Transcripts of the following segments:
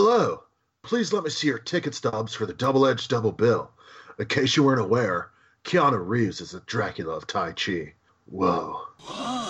Hello. Please let me see your ticket stubs for the double edged double bill. In case you weren't aware, Keanu Reeves is the Dracula of Tai Chi. Whoa.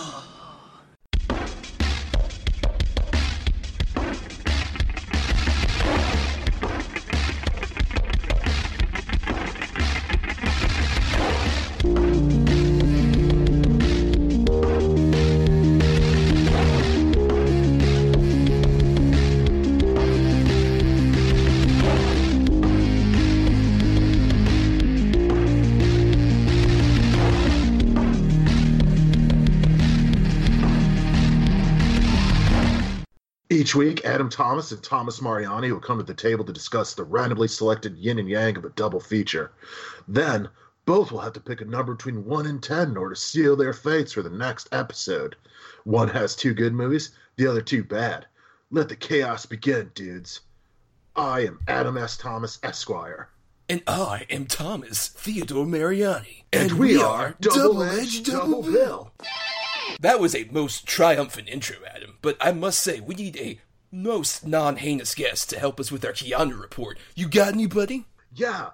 Each week, Adam Thomas and Thomas Mariani will come to the table to discuss the randomly selected yin and yang of a double feature. Then, both will have to pick a number between 1 and 10 in order to seal their fates for the next episode. One has two good movies, the other two bad. Let the chaos begin, dudes. I am Adam S. Thomas, Esquire. And I am Thomas Theodore Mariani. And, we, are Double Edged Double Bill. That was a most triumphant intro, Adam, but I must say, we need a most non heinous guest to help us with our Keanu report. You got anybody? Yeah,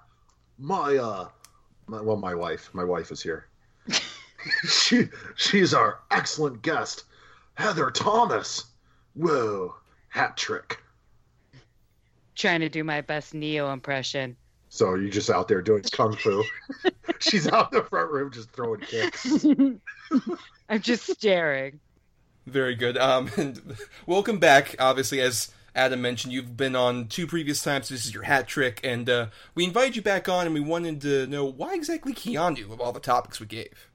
my, uh, my, well, my wife. My wife is here. she, she's our excellent guest, Heather Thomas. Whoa, hat trick. Trying to do my best Neo impression. So you're just out there doing kung fu. She's out in the front room just throwing kicks. I'm just staring. Very good. Um, and welcome back. Obviously, as Adam mentioned, you've been on two previous times. This is your hat trick, and uh, we invited you back on, and we wanted to know why exactly Keanu of all the topics we gave.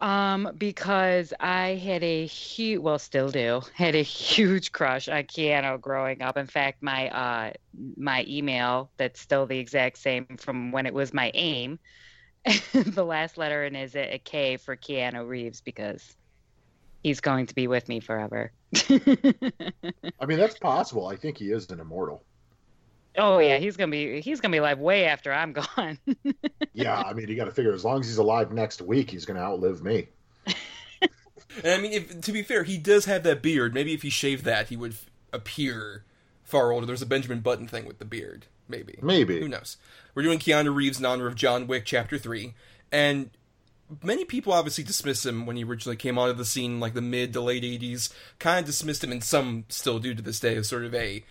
Um, because I had a huge, well, still do, had a huge crush on Keanu growing up. In fact, my uh, my email that's still the exact same from when it was my aim. the last letter in is a K for Keanu Reeves because he's going to be with me forever. I mean, that's possible. I think he is an immortal. Oh yeah, he's gonna be he's gonna be alive way after I'm gone. Yeah, I mean, you got to figure as long as he's alive next week, he's going to outlive me. And I mean, if, to be fair, he does have that beard. Maybe if he shaved that, he would f- appear far older. There's a Benjamin Button thing with the beard. Maybe. Maybe. Who knows? We're doing Keanu Reeves in honor of John Wick Chapter 3. And many people obviously dismiss him when he originally came onto the scene, like the mid to late 80s. Kind of dismissed him, and some still do to this day, as sort of a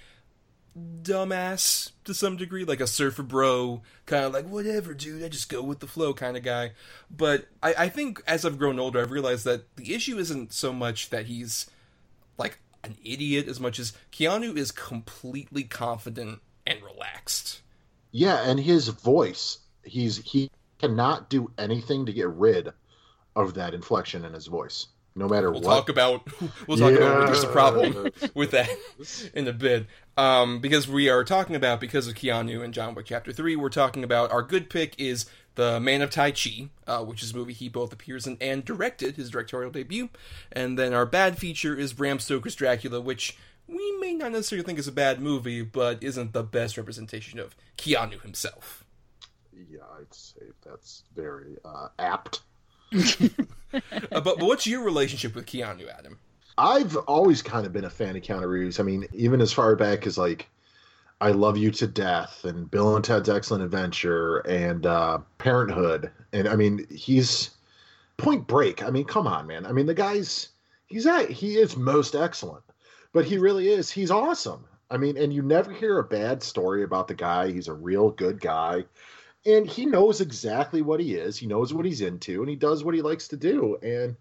dumbass to some degree, like a surfer bro, kind of like, whatever, dude, I just go with the flow kind of guy. But I, I think as I've grown older, I've realized that the issue isn't so much that he's like an idiot as much as Keanu is completely confident and relaxed. Yeah, and his voice, he's he cannot do anything to get rid of that inflection in his voice, no matter We'll what. talk about we'll talk about when there's a problem with that in a bit. Um, because we are talking about because of Keanu and John Wick Chapter Three, we're talking about our good pick is the Man of Tai Chi, uh, which is a movie he both appears in and directed his directorial debut, and then our bad feature is Bram Stoker's Dracula, which we may not necessarily think is a bad movie, but isn't the best representation of Keanu himself. Yeah, I'd say that's very uh, apt. Uh, but, but what's your relationship with Keanu, Adam? I've always kind of been a fan of Keanu Reeves. I mean, even as far back as like I Love You to Death and Bill and Ted's Excellent Adventure and uh, Parenthood. And I mean, he's Point Break. I mean, come on, man. I mean, the guy's he's at, he is most excellent, but he really is. He's awesome. I mean, and you never hear a bad story about the guy. He's a real good guy. And he knows exactly what he is. He knows what he's into, and he does what he likes to do. And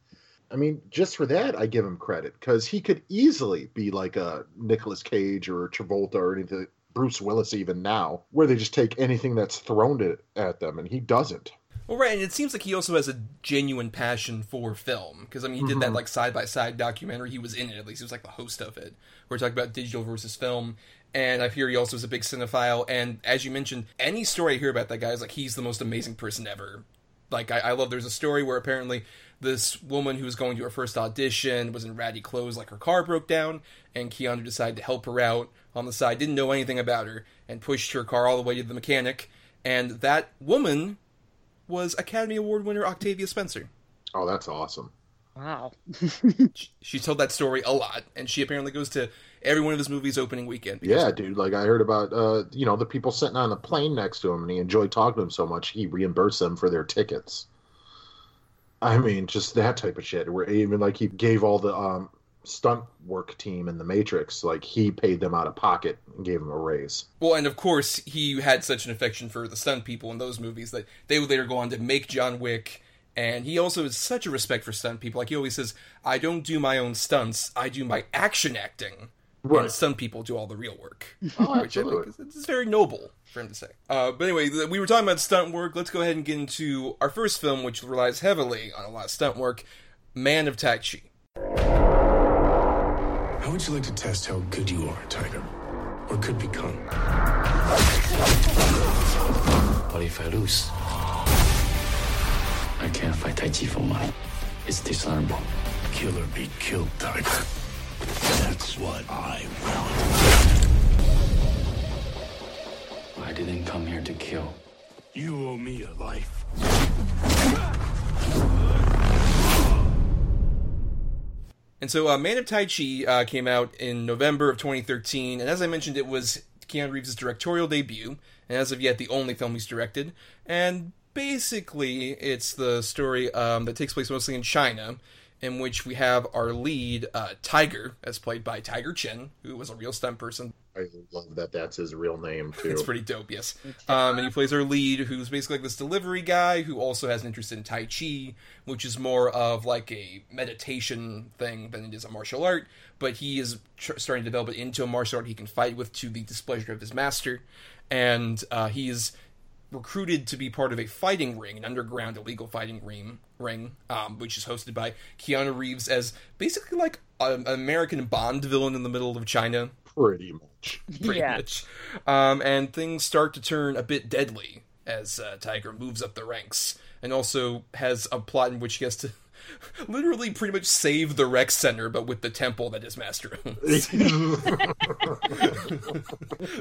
I mean, just for that, I give him credit because he could easily be like a Nicolas Cage or Travolta or anything, Bruce Willis even now, where they just take anything that's thrown at them, and he doesn't. Well, right, and it seems like he also has a genuine passion for film because I mean, he did that mm-hmm. like side by side documentary. He was in it at least; he was like the host of it. We're talking about digital versus film, and I hear he also is a big cinephile. And as you mentioned, any story I hear about that guy is like he's the most amazing person ever. Like I, I love. There's a story where apparently this woman who was going to her first audition was in ratty clothes, like her car broke down, and Keanu decided to help her out on the side. Didn't know anything about her, and pushed her car all the way to the mechanic. And that woman was Academy Award winner Octavia Spencer. Oh, that's awesome. Wow. She told that story a lot, and she apparently goes to every one of his movies opening weekend. Yeah, dude. Like I heard about, uh, you know, the people sitting on the plane next to him, and he enjoyed talking to them so much he reimbursed them for their tickets. I mean, just that type of shit. Where even like he gave all the um, stunt work team in the Matrix, like he paid them out of pocket and gave them a raise. Well, and of course, he had such an affection for the stunt people in those movies that they would later go on to make John Wick. And he also has such a respect for stunt people. Like he always says, "I don't do my own stunts; I do my action acting." And stunt people do all the real work, Oh, which I think is, it's very noble for him to say. Uh, but anyway, th- we were talking about stunt work. Let's go ahead and get into our first film, which relies heavily on a lot of stunt work: Man of Tai Chi. How would you like to test how good you are, Tiger? Or could become? What if I lose? I can't fight Tai Chi for money. It's dishonorable. Kill or be killed, Tiger. That's what I want. I didn't come here to kill. You owe me a life. And so, uh, Man of Tai Chi uh, came out in November of 2013, and as I mentioned, it was Keanu Reeves' directorial debut, and as of yet, the only film he's directed. And basically, it's the story um, that takes place mostly in China, in which we have our lead, uh, Tiger, as played by Tiger Chen, who was a real stunt person. I love that that's his real name too. It's pretty dope, yes. Um, and he plays our lead, who's basically like this delivery guy who also has an interest in Tai Chi, which is more of like a meditation thing than it is a martial art. But he is tr- starting to develop it into a martial art he can fight with to the displeasure of his master. And uh, he is recruited to be part of a fighting ring, an underground illegal fighting ring, ring um, which is hosted by Keanu Reeves as basically like an American Bond villain in the middle of China pretty much. pretty Yeah. much. Um, and things start to turn a bit deadly as uh, Tiger moves up the ranks, and also has a plot in which he has to literally pretty much save the rec center, but with the temple that his master owns.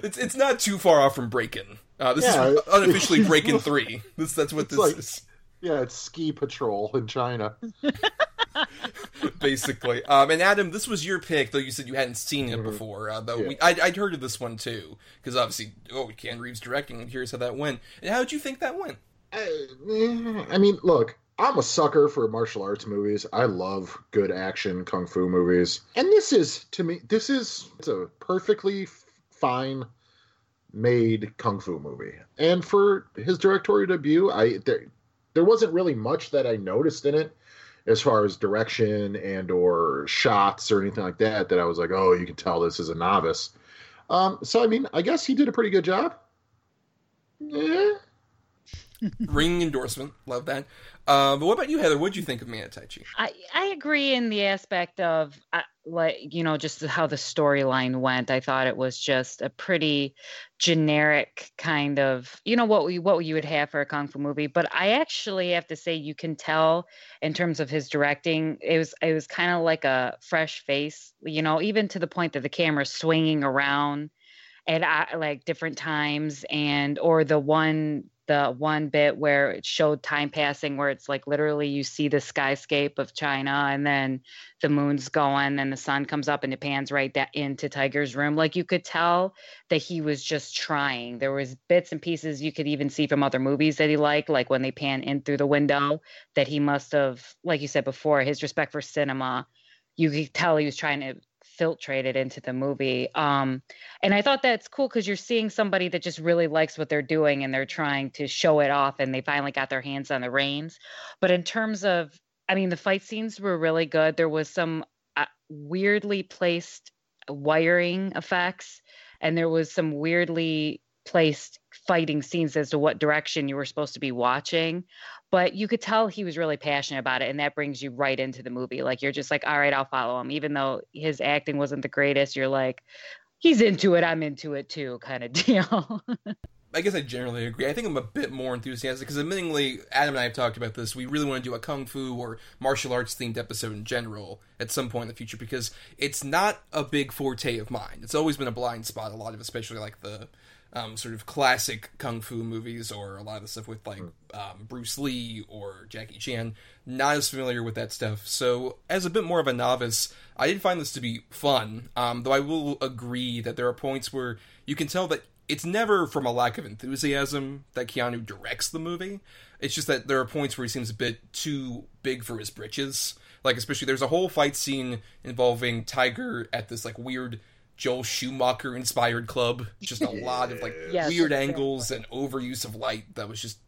it's it's not too far off from Breakin. Uh, this Yeah. is unofficially Breakin Three. This that's what this like- is. Yeah, it's ski patrol in China. basically. Um, and Adam, this was your pick, though you said you hadn't seen it before. Uh, though we, I'd, I'd heard of this one too, because obviously, oh, Ken Reeves directing, and here's how that went. And how did you think that went? Uh, eh, I mean, look, I'm a sucker for martial arts movies. I love good action kung fu movies, and this is to me, this is it's a perfectly fine made kung fu movie. And for his directorial debut, I there there wasn't really much that I noticed in it as far as direction and or shots or anything like that that I was like, oh, you can tell this is a novice. Um, so I mean, I guess he did a pretty good job. Yeah. Ringing endorsement, love that. Uh, but what about you, Heather? What did you think of Man of Tai Chi? I, I agree in the aspect of like you know just how the storyline went. I thought it was just a pretty generic kind of you know what we what you would have for a kung fu movie. But I actually have to say you can tell in terms of his directing, it was it was kind of like a fresh face. You know, even to the point that the camera's swinging around at like different times and or the one the one bit where it showed time passing where it's like literally you see the skyscape of china and then the moon's going and the sun comes up and it pans right da- into tiger's room. Like you could tell that he was just trying. There was bits and pieces you could even see from other movies that he liked like when they pan in through the window that he must have like you said before his respect for cinema you could tell he was trying to filtrate it into the movie um and I thought that's cool because you're seeing somebody that just really likes what they're doing and they're trying to show it off and they finally got their hands on the reins. But in terms of, I mean, the fight scenes were really good. There was some uh, weirdly placed wiring effects and there was some weirdly placed fighting scenes as to what direction you were supposed to be watching but you could tell he was really passionate about it and that brings you right into the movie like you're just like all right i'll follow him even though his acting wasn't the greatest you're like he's into it i'm into it too kind of deal I guess I generally agree. I think I'm a bit more enthusiastic because, admittingly, Adam and I have talked about this. We really want to do a kung fu or martial arts themed episode in general at some point in the future because it's not a big forte of mine. It's always been a blind spot. A lot of, especially like the um, sort of classic kung fu movies or a lot of the stuff with like um, Bruce Lee or Jackie Chan. Not as familiar with that stuff. So, as a bit more of a novice, I did find this to be fun. Um, though I will agree that there are points where you can tell that it's never from a lack of enthusiasm that Keanu directs the movie. It's just that there are points where he seems a bit too big for his britches. Like especially there's a whole fight scene involving Tiger at this like weird Joel Schumacher inspired club. Just a lot of like Yes, weird that's angles and overuse of light that was just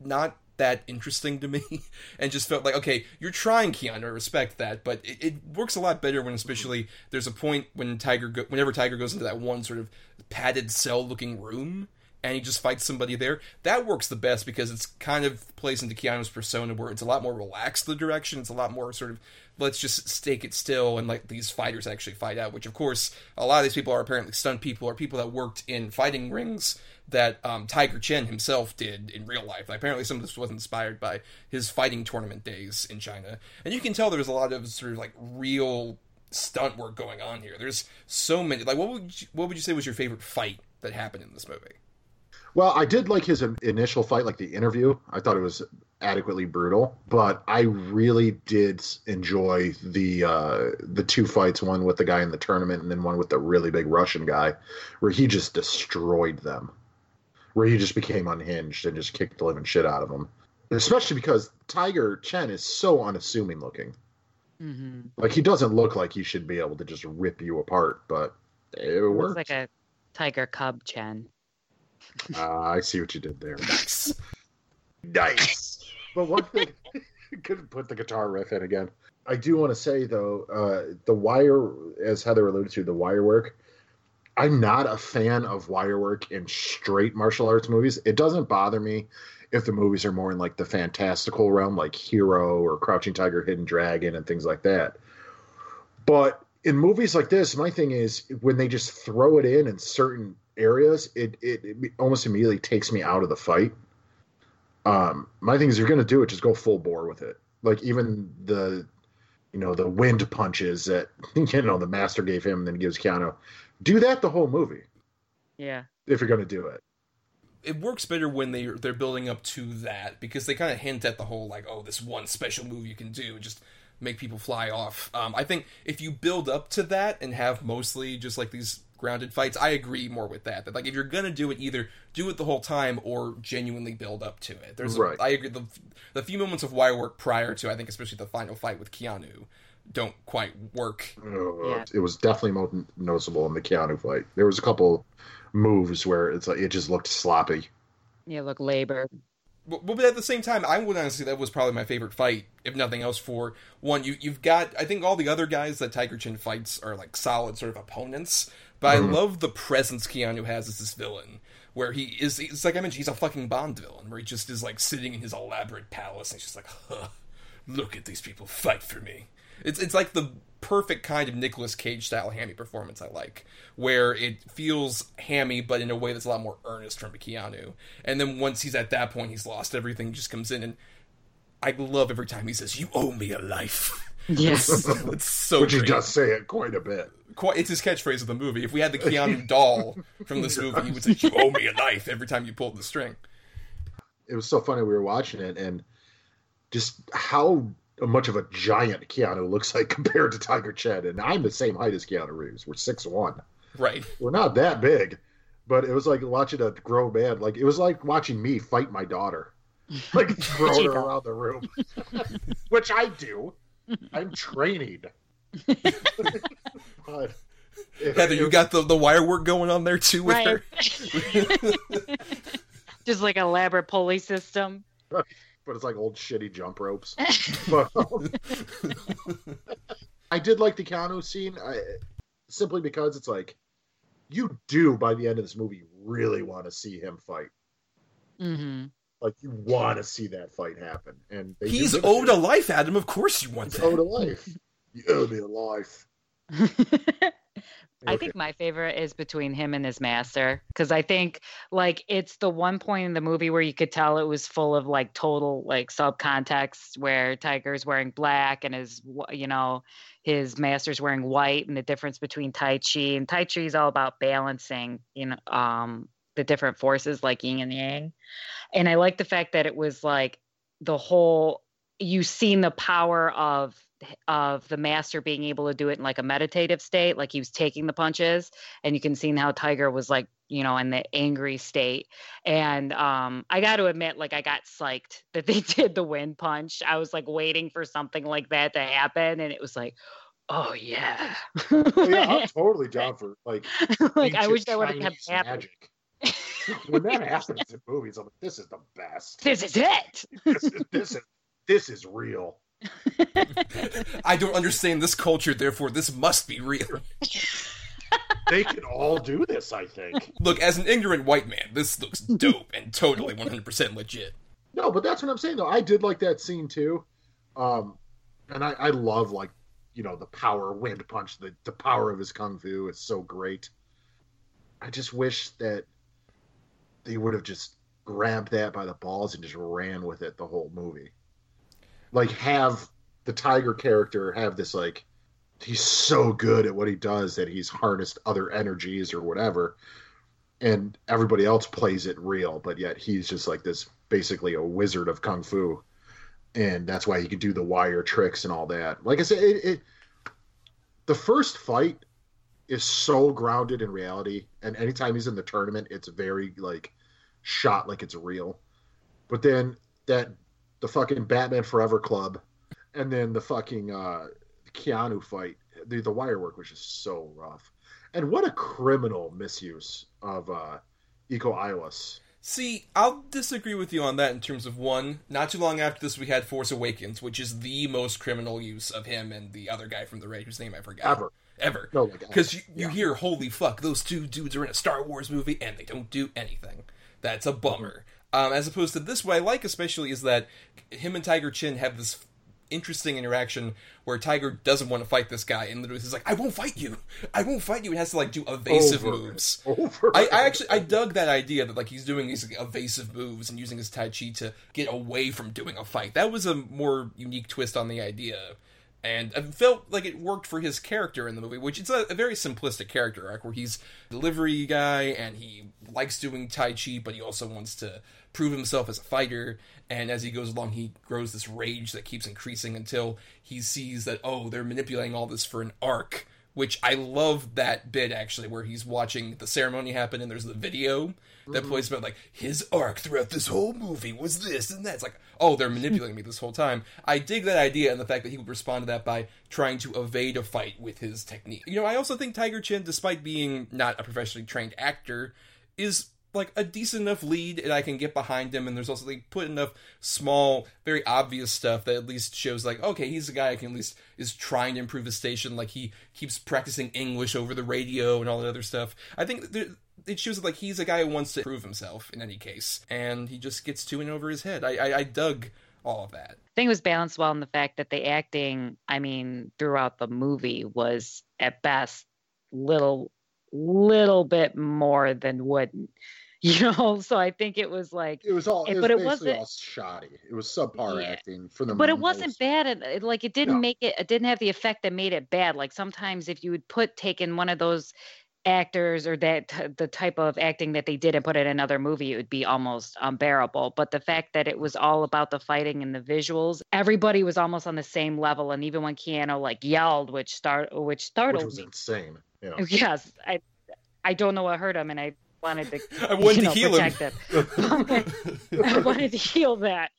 not that interesting to me and just felt like okay you're trying keanu I respect that but it, it works a lot better when especially there's a point when tiger go- whenever tiger goes into that one sort of padded cell looking room and he just fights somebody there that works the best because it's kind of plays into keanu's persona where it's a lot more relaxed the direction it's a lot more sort of let's just stake it still and let these fighters actually fight out which of course a lot of these people are apparently stunt people or people that worked in fighting rings that um, Tiger Chen himself did in real life. Apparently, some of this was inspired by his fighting tournament days in China, and you can tell there's a lot of sort of like real stunt work going on here. There's so many. Like, what would you, what would you say was your favorite fight that happened in this movie? Well, I did like his initial fight, like the interview. I thought it was adequately brutal, but I really did enjoy the uh, the two fights, one with the guy in the tournament and then one with the really big Russian guy, where he just destroyed them, where he just became unhinged and just kicked the living shit out of them. Especially because Tiger Chen is so unassuming looking. hmm Like he doesn't look like he should be able to just rip you apart, but it works. like a tiger cub Chen. Uh, I see what you did there. Nice. Nice. But one thing, couldn't put the guitar riff in again. I do want to say though, uh, the wire, as Heather alluded to, the wire work. I'm not a fan of wire work in straight martial arts movies. It doesn't bother me if the movies are more in like the fantastical realm, like Hero or Crouching Tiger, Hidden Dragon, and things like that. But in movies like this, my thing is when they just throw it in in certain areas, it it, it almost immediately takes me out of the fight. Um, my thing is, you're going to do it, just go full bore with it. Like even the, you know, the wind punches that you know the master gave him, and then gives Keanu. Do that the whole movie Yeah. if you're going to do it. it works better when they they're building up to that because they kind of hint at the whole like oh this one special move you can do and just make people fly off. Um, I think if you build up to that and have mostly just like these grounded fights, I agree more with that. That like if you're gonna do it, either do it the whole time or genuinely build up to it. There's a- Right. I agree the the few moments of wire work prior to I think especially the final fight with Keanu don't quite work Uh, Yeah. It was definitely mo- noticeable in the Keanu fight. There was a couple moves where it's like it just looked sloppy. Yeah, look labor. But, but at the same time, I would honestly that was probably my favorite fight, if nothing else. For one, you you've got I think all the other guys that Tiger Chen fights are like solid sort of opponents, but I mm-hmm. love the presence Keanu has as this villain, where he is. It's like I mentioned, he's a fucking Bond villain, where he just is like sitting in his elaborate palace, and he's just like, huh, look at these people fight for me. It's it's like the perfect kind of Nicolas Cage style hammy performance I like, where it feels hammy but in a way that's a lot more earnest from Keanu. And then once he's at that point, he's lost everything. Just comes in and I love every time he says, "You owe me a life." Yes. it's so Which he great. does say it quite a bit. Quite, it's his catchphrase of the movie. If we had the Keanu doll from this movie, he would say, "You owe me a life" every time you pulled the string. It was so funny we were watching it and just how much of a giant Keanu looks like compared to Tiger Chen. And I'm the same height as Keanu Reeves. We're six one. Right. We're not that big, but it was like watching a grown man. Like it was like watching me fight my daughter, like throwing her around the room, which I do. I'm training. but it- Heather, you got the, the wire work going on there too with right. her. Just like elaborate pulley system. But it's like old shitty jump ropes. but, um, I did like the Keanu scene, I, simply because it's like you do by the end of this movie really want to see him fight. hmm Like you want to see that fight happen, and they He's owed a life, Adam. Of course you want He's that. owed a life. You owe me a life. I think my favorite is between him and his master because I think like it's the one point in the movie where you could tell it was full of like total like sub subcontext where Tiger's wearing black and his you know his master's wearing white and the difference between Tai Chi and Tai Chi is all about balancing you know um the different forces like yin and yang. And I like the fact that it was like the whole you seen the power of of the master being able to do it in like a meditative state, like he was taking the punches, and you can see how Tiger was like, you know, in the angry state. And um, I got to admit, like I got psyched that they did the wind punch. I was like waiting for something like that to happen, and it was like, oh yeah. oh, yeah, I'm totally down for like. like I wish that would have kept happening. when that happens in movies, I'm like, this is the best. This is it. this, is, this is this is real. I don't understand this culture, therefore this must be real. they can all do this, I think. Look, as an ignorant white man, this looks dope and totally 100% legit. No, but that's what I'm saying though. I did like that scene too. Um and I, I love like, you know, the power wind punch, the, the power of his kung fu is so great. I just wish that they would have just grabbed that by the balls and just ran with it the whole movie like have the tiger character have this like he's so good at what he does that he's harnessed other energies or whatever and everybody else plays it real but yet he's just like this basically a wizard of kung fu and that's why he could do the wire tricks and all that. Like i said it, it the first fight is so grounded in reality and anytime he's in the tournament it's very like shot like it's real. But then that the fucking Batman Forever Club, and then the fucking uh, Keanu fight. The the wire work was just so rough, and what a criminal misuse of uh, Iko Uwais. See, I'll disagree with you on that in terms of one. Not too long after this, we had Force Awakens, which is the most criminal use of him and the other guy from the Raid, whose name I forgot. Ever. Ever. No, because you, you yeah. hear, holy fuck, those two dudes are in a Star Wars movie and they don't do anything. That's a bummer. Um, as opposed to this, what I like especially is that him and Tiger Chen have this interesting interaction where Tiger doesn't want to fight this guy and literally he's like, "I won't fight you, I won't fight you," and has to like do evasive Over. moves. Over. I, I, actually I dug that idea that like he's doing these like, evasive moves and using his Tai Chi to get away from doing a fight. That was a more unique twist on the idea and I felt like it worked for his character in the movie, which it's a, a, very simplistic character arc where he's a delivery guy and he likes doing Tai Chi, but he also wants to prove himself as a fighter. And as he goes along, he grows this rage that keeps increasing until he sees that, oh, they're manipulating all this for an arc which I love that bit actually, where he's watching the ceremony happen and there's the video that mm-hmm. plays about like his arc throughout this whole movie was this and that. It's like, oh, they're manipulating me this whole time. I dig that idea and the fact that he would respond to that by trying to evade a fight with his technique. You know, I also think Tiger Chen, despite being not a professionally trained actor, is like a decent enough lead and I can get behind him and there's also like put enough small, very obvious stuff that at least shows like, okay, he's a guy I can at least is trying to improve his station, like he keeps practicing English over the radio and all that other stuff. I think there, it shows like he's a guy who wants to prove himself in any case, and he just gets too in over his head. I, I, I dug all of that. I think it was balanced well in the fact that the acting, I mean, throughout the movie was at best little little bit more than wooden you know so i think it was like it was all it, but it wasn't all shoddy it was subpar yeah. acting for the but it wasn't bad it, like it didn't no. make it it didn't have the effect that made it bad like sometimes if you would put taken one of those actors or that the type of acting that they did and put it in another movie it would be almost unbearable but the fact that it was all about the fighting and the visuals everybody was almost on the same level and even when Keanu like yelled which start which startled which was me. insane yeah. yes i i don't know what hurt him and i wanted to I wanted you know, to heal protect him. I wanted to heal that.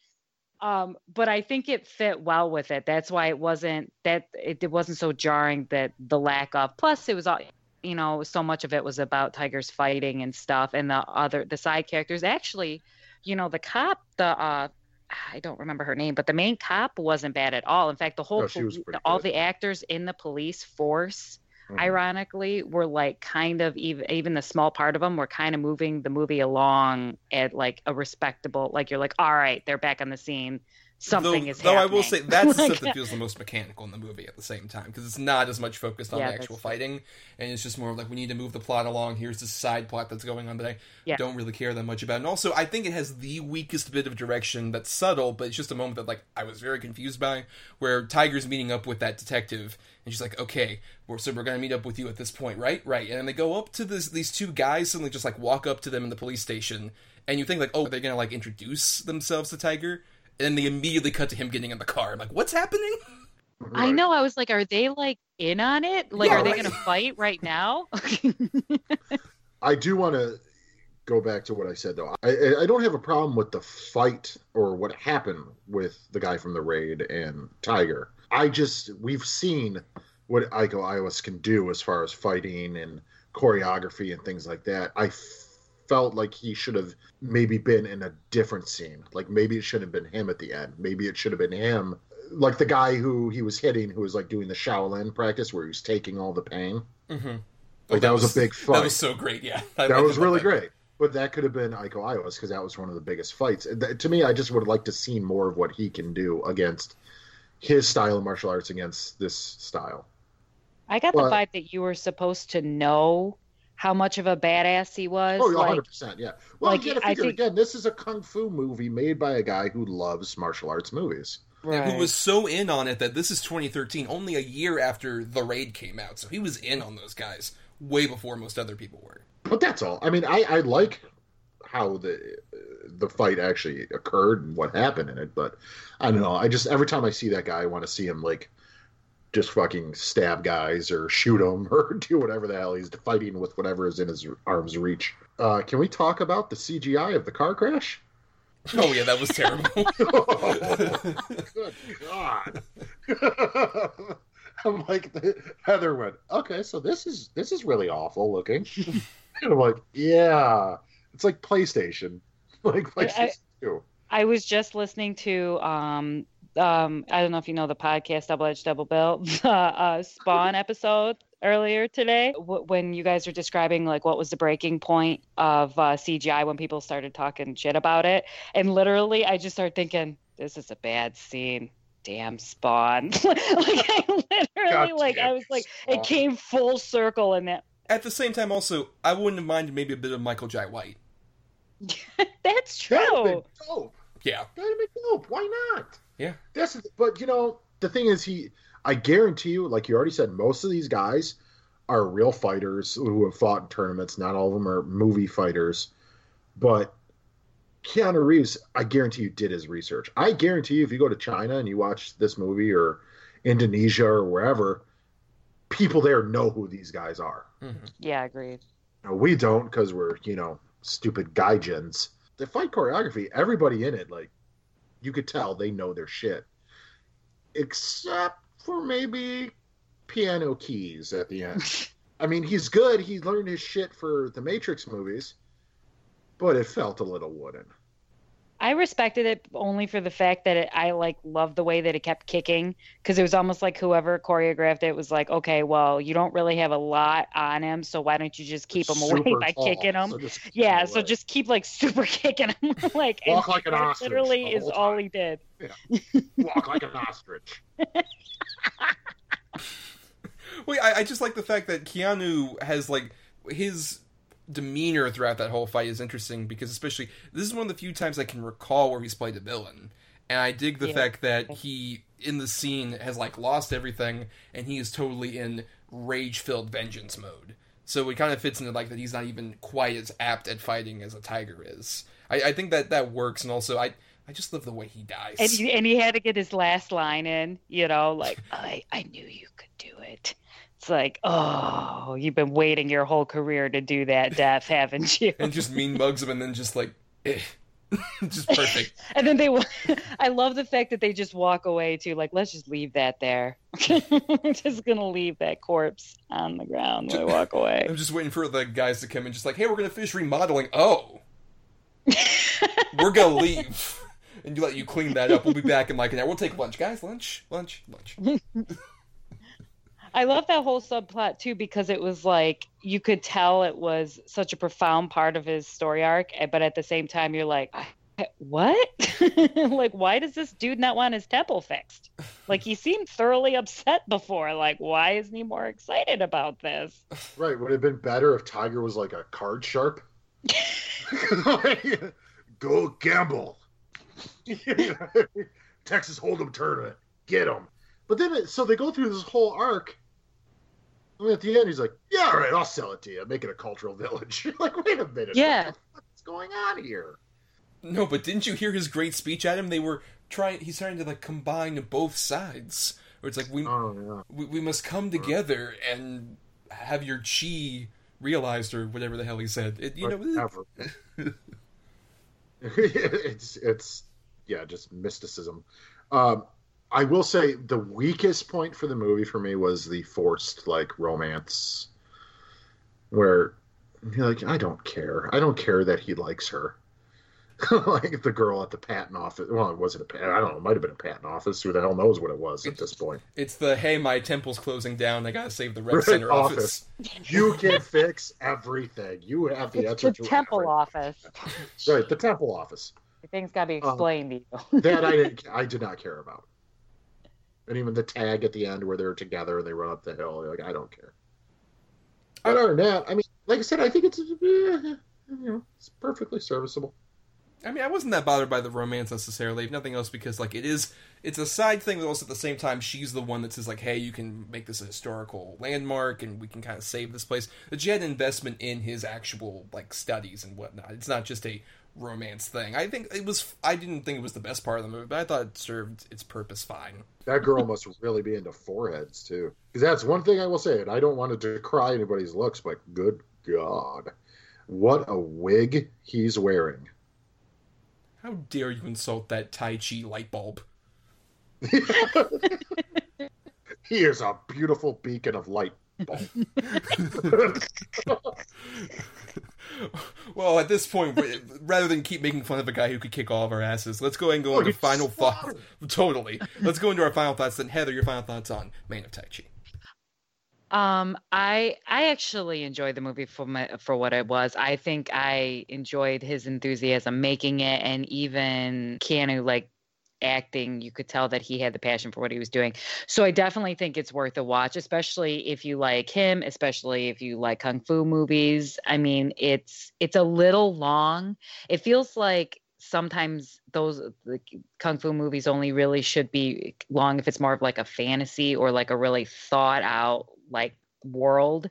Um, but I think it fit well with it. That's why it wasn't that it, it wasn't so jarring that the lack of. Plus, it was all you know. So much of it was about Tiger's fighting and stuff, and the other the side characters. Actually, you know, the cop, the uh, I don't remember her name, but the main cop wasn't bad at all. In fact, the whole no, all the actors in the police force mm-hmm. ironically were like kind of even even the small part of them were kind of moving the movie along at like a respectable like you're like all right they're back on the scene something though, is though happening. I will say that's the stuff that feels the most mechanical in the movie at the same time because it's not as much focused on Yeah, the actual fighting and it's just more like we need to move the plot along. Here's this side plot that's going on that I Yeah. don't really care that much about. And also, I think it has the weakest bit of direction that's subtle, but it's just a moment that like I was very confused by, where Tiger's meeting up with that detective and she's like, "Okay, we're, so we're gonna meet up with you at this point, right? Right." And then they go up to this these two guys suddenly just like walk up to them in the police station, and you think like, "Oh, they're gonna like introduce themselves to Tiger." And then they immediately cut to him getting in the car. I'm like, what's happening? I know. I was like, are they like in on it? Like, Yeah, are they right. going to fight right now? I do want to go back to what I said though. I- I I don't have a problem with the fight or what happened with the guy from the raid and Tiger. I just we've seen what Iko Uwais can do as far as fighting and choreography and things like that. I felt like he should have maybe been in a different scene. Like maybe it should have been him at the end. Maybe it should have been him. Like the guy who he was hitting, who was like doing the Shaolin practice, where he was taking all the pain. Mm-hmm. Like that was a big fight That was so great. Yeah, I- I that was love really that. great. But that could have been Iko Uwais because that was one of the biggest fights. That- to me, I just would like to see more of what he can do against his style of martial arts against this style. I got Well- the vibe that you were supposed to know how much of a badass he was. Oh, like, 100%. Yeah. Well, like, you got to I figure think- again, this is a kung fu movie made by a guy who loves martial arts movies. Right. who was so in on it that this is 2013, only a year after The Raid came out. So he was in on those guys way before most other people were. But that's all. I mean, I, I like how the the fight actually occurred and what happened in it. But I don't know. I just every time I see that guy, I want to see him like just fucking stab guys or shoot them or do whatever the hell he's fighting with whatever is in his arm's reach. Uh, can we talk about the CGI of the car crash? Oh yeah, that was terrible. Good God! I'm like Heather went. Okay, so this is this is really awful looking. and I'm like, yeah, it's like PlayStation, like PlayStation Two. I was just listening to um um I don't know if you know the podcast Double Edge Double Bill the uh, Spawn episode earlier today w- when you guys were describing like what was the breaking point of uh, CGI when people started talking shit about it and literally I just started thinking this is a bad scene. Damn Spawn! like I literally like I was like Spawn. it came full circle in that. At the same time, also, I wouldn't have minded maybe a bit of Michael Jai White. That's That'd have been true. dope. Yeah, That'd have been dope. Why not? Yeah. That's but you know the thing is he. I guarantee you, like you already said, most of these guys are real fighters who have fought in tournaments. Not all of them are movie fighters, but Keanu Reeves, I guarantee you, did his research. I guarantee you, if you go to China and you watch this movie or Indonesia or wherever, people there know who these guys are. Mm-hmm. Yeah, agreed. Now, we don't because we're, you know, stupid gaijins. The fight choreography, everybody in it, like, you could tell they know their shit. Except for maybe piano keys at the end. I mean, he's good. He learned his shit for the Matrix movies, but it felt a little wooden. I respected it only for the fact that it, I like loved the way that it kept kicking because it was almost like whoever choreographed it was like, okay, well, you don't really have a lot on him, so why don't you just keep him away by tall, kicking him? so keep yeah, him so just keep like super kicking him, like Walk like an ostrich Literally is whole all he did. walk like an ostrich. Wait, I, I just like the fact that Keanu has like his demeanor throughout that whole fight is interesting because especially this is one of the few times I can recall where he's played a villain, and I dig the Yeah. fact that he in the scene has like lost everything and he is totally in rage-filled vengeance mode. So it kind of fits into like that he's not even quite as apt at fighting as a tiger is. I, I think that that works, and also I I just love the way he dies. And he, and he had to get his last line in, you know, like I I knew you could do it. It's like, oh, you've been waiting your whole career to do that death, haven't you? and just mean mugs him and then just like eh. just perfect. And then they, I love the fact that they just walk away too. Like, let's just leave that there. just gonna leave that corpse on the ground when we walk away. I'm just waiting for the guys to come in, just like, hey, we're gonna finish remodeling. Oh, we're gonna leave, and you let you clean that up. We'll be back in like an hour. We'll take lunch, guys. Lunch, lunch, lunch. I love that whole subplot too because it was like you could tell it was such a profound part of his story arc, eh, but at the same time, you're like, what? like, why does this dude not want his temple fixed? Like, he seemed thoroughly upset before. Like, why isn't he more excited about this? Right. Would it have been better if Tiger was like a card sharp? Go gamble. Texas Hold'em tournament. Get him. But then, so they go through this whole arc. And at the end, he's like, "Yeah, all right, I'll sell it to you. Make it a cultural village." You're like, wait a minute. Yeah. What's going on here? No, but didn't you hear his great speech at him? They were trying. He's trying to like combine both sides. Where it's like we Oh yeah. we, we must come together and have your chi realized or whatever the hell he said. It, you know, Whatever. it's it's yeah, just mysticism. Um, I will say the weakest point for the movie for me was the forced like romance, where you're like, I don't care. I don't care that he likes her. like the girl at the patent office. Well, it wasn't a patent. I don't know. It might have been a patent office. Who the hell knows what it was at this point? it's the hey, my temple's closing down. I gotta save the rec Right, center office. You can fix everything. You have the It's answer the to temple everything. office. Right, the temple office. Things got to be Um, explained to you. that I didn't, I did not care about. And even the tag at the end where they're together and they run up the hill, like I don't care. But other than that, I mean, like I said, I think it's eh, you know it's perfectly serviceable. I mean, I wasn't that bothered by the romance necessarily, if nothing else, because like it is, it's a side thing, but also at the same time, she's the one that says like, "Hey, you can make this a historical landmark, and we can kind of save this place." That she had an investment in his actual like studies and whatnot. It's not just a romance thing. I think it was. I didn't think it was the best part of the movie, but I thought it served its purpose fine. That girl must really be into foreheads too, because that's one thing I will say. And I don't want to decry anybody's looks, but good God, what a wig he's wearing! How dare you insult that Tai Chi light bulb? He is a beautiful beacon of light. well, at this point, rather than keep making fun of a guy who could kick all of our asses, let's go ahead and go Oh, into final thoughts. Totally. Let's go into our final thoughts. Then, Heather, your final thoughts on Man of Tai Chi. Um, I I actually enjoyed the movie for my, for what it was. I think I enjoyed his enthusiasm making it, and even Keanu like acting. You could tell that he had the passion for what he was doing. So I definitely think it's worth a watch, especially if you like him, especially if you like kung fu movies. I mean, it's it's a little long. It feels like sometimes those kung fu movies only really should be long if it's more of like a fantasy or like a really thought out like world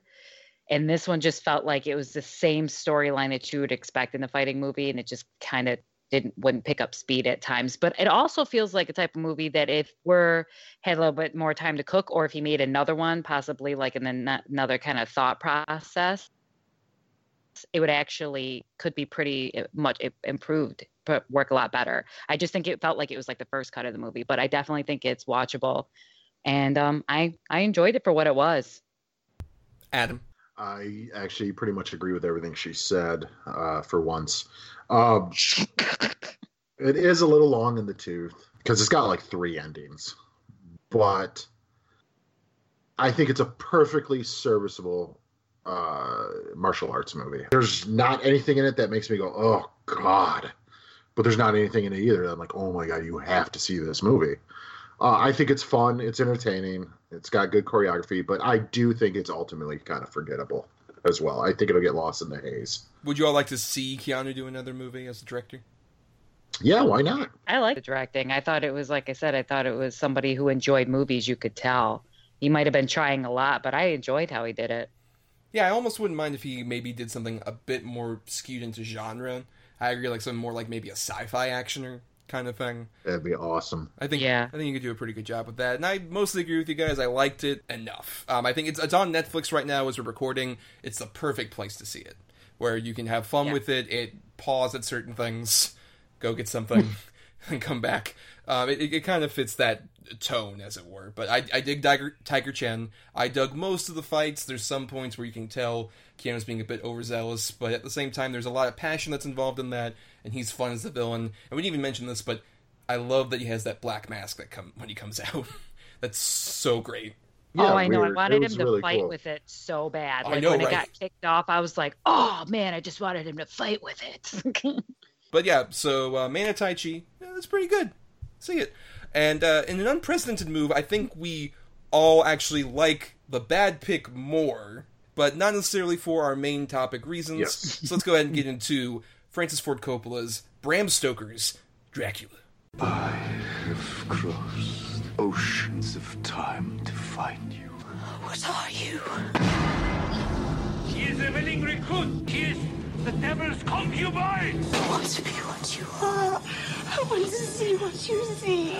and this one just felt like it was the same storyline that you would expect in a fighting movie and it just kind of didn't wouldn't pick up speed at times. But it also feels like a type of movie that if we're had a little bit more time to cook or if he made another one possibly like in an- another kind of thought process it would actually could be pretty uh, much improved but work a lot better. I just think it felt like it was like the first cut of the movie but i definitely think it's watchable. And um i i enjoyed it for what it was. Adam. I actually pretty much agree with everything she said uh, for once. Um, it is a little long in the tooth because it's got like three endings, but I think it's a perfectly serviceable uh, martial arts movie. There's not anything in it that makes me go, "Oh God," but there's not anything in it either. That I'm like, "Oh my God, you have to see this movie." Uh, I think it's fun. It's entertaining. It's got good choreography, but I do think it's ultimately kind of forgettable as well. I think it'll get lost in the haze. Would you all like to see Keanu do another movie as a director? Yeah, why not? I like the directing. I thought it was like I said, I thought it was somebody who enjoyed movies. You could tell he might have been trying a lot, but I enjoyed how he did it. Yeah, I almost wouldn't mind if he maybe did something a bit more skewed into genre. I agree, like something more like maybe a sci-fi actioner kind of thing. That'd be awesome. I think Yeah. I think you could do a pretty good job with that. And I mostly agree with you guys. I liked it enough. Um, I think it's it's on Netflix right now as we're recording. It's the perfect place to see it, where you can have fun Yeah. with it. It pause at certain things, go get something, and come back. Um, it, it kind of fits that tone, as it were. But I, I dig Tiger, Tiger Chen. I dug most of the fights. There's some points where you can tell Keanu's being a bit overzealous, but at the same time, there's a lot of passion that's involved in that, and he's fun as the villain. And we didn't even mention this, but I love that he has that black mask that come when he comes out. That's so great. Yeah, oh, I know. I wanted him to really fight cool. with it so bad. I Like know, when right? it got kicked off, I was like, "Oh man, I just wanted him to fight with it." But yeah, so uh, Man of Tai Chi, yeah, that's pretty good. See it. And uh, in an unprecedented move, I think we all actually like the bad pick more, but not necessarily for our main topic reasons. Yes. so let's go ahead and get into Francis Ford Coppola's Bram Stoker's Dracula. I have crossed oceans of time to find you. What are you? He is a willing recruit. He is the devil's concubine. I want to be what you are. I want to see what you see.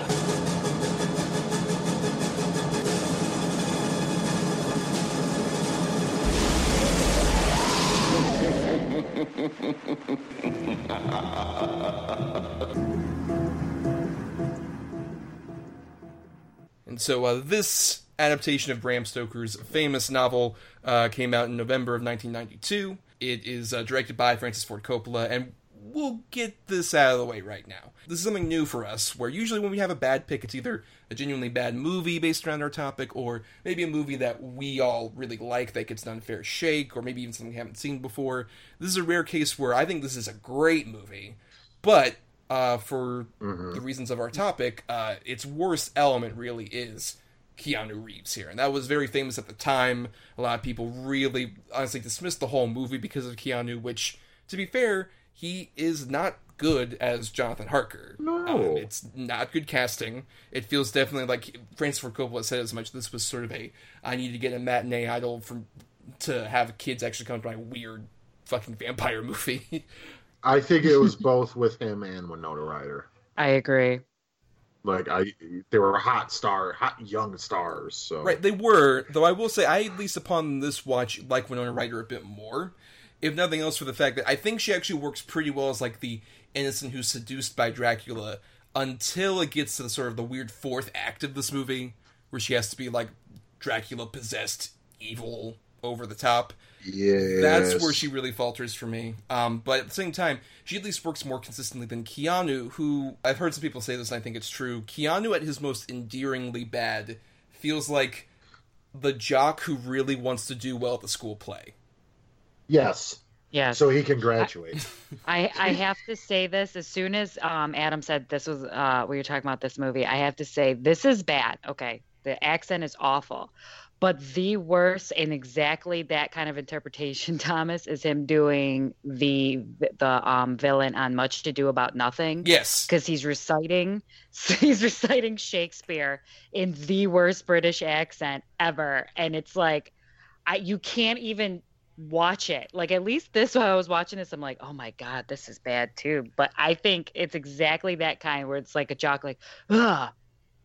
And so uh, this adaptation of Bram Stoker's famous novel uh, came out in November of 1992. It is uh, directed by Francis Ford Coppola, and we'll get this out of the way right now. This is something new for us, where usually when we have a bad pick, it's either a genuinely bad movie based around our topic, or maybe a movie that we all really like that gets an unfair shake, or maybe even something we haven't seen before. This is a rare case where I think this is a great movie, but uh, for the reasons of our topic, uh, its worst element really is Keanu Reeves here. And that was very famous at the time. A lot of people really honestly dismissed the whole movie because of Keanu, which, to be fair, he is not good as Jonathan Harker. No. Um, it's not good casting. It feels definitely like Francis Ford Coppola said as much. This was sort of a I need to get a matinee idol from to have kids actually come to my weird fucking vampire movie. I think it was both with him and Winona Ryder. I agree. Like I, they were hot star, hot young stars. So Right, they were, though I will say, I at least upon this watch like Winona Ryder a bit more. If nothing else, for the fact that I think she actually works pretty well as like the innocent who's seduced by Dracula until it gets to the sort of the weird fourth act of this movie, where she has to be like Dracula possessed, evil, over the top. Yeah, That's where she really falters for me. Um, but at the same time, she at least works more consistently than Keanu, who I've heard some people say this, and I think it's true. Keanu, at his most endearingly bad, feels like the jock who really wants to do well at the school play. Yes, Yes. so he can graduate. I, I have to say this as soon as um, Adam said this was uh, we were talking about this movie. I have to say this is bad. Okay, the accent is awful, but the worst and exactly that kind of interpretation, Thomas, is him doing the the um, villain on Much to Do About Nothing. Yes. because he's reciting he's reciting Shakespeare in the worst British accent ever, and it's like I you can't even watch it. Like at least this while I was watching this, I'm like, oh my god, this is bad too. But I think it's exactly that kind where it's like a jock, like ah,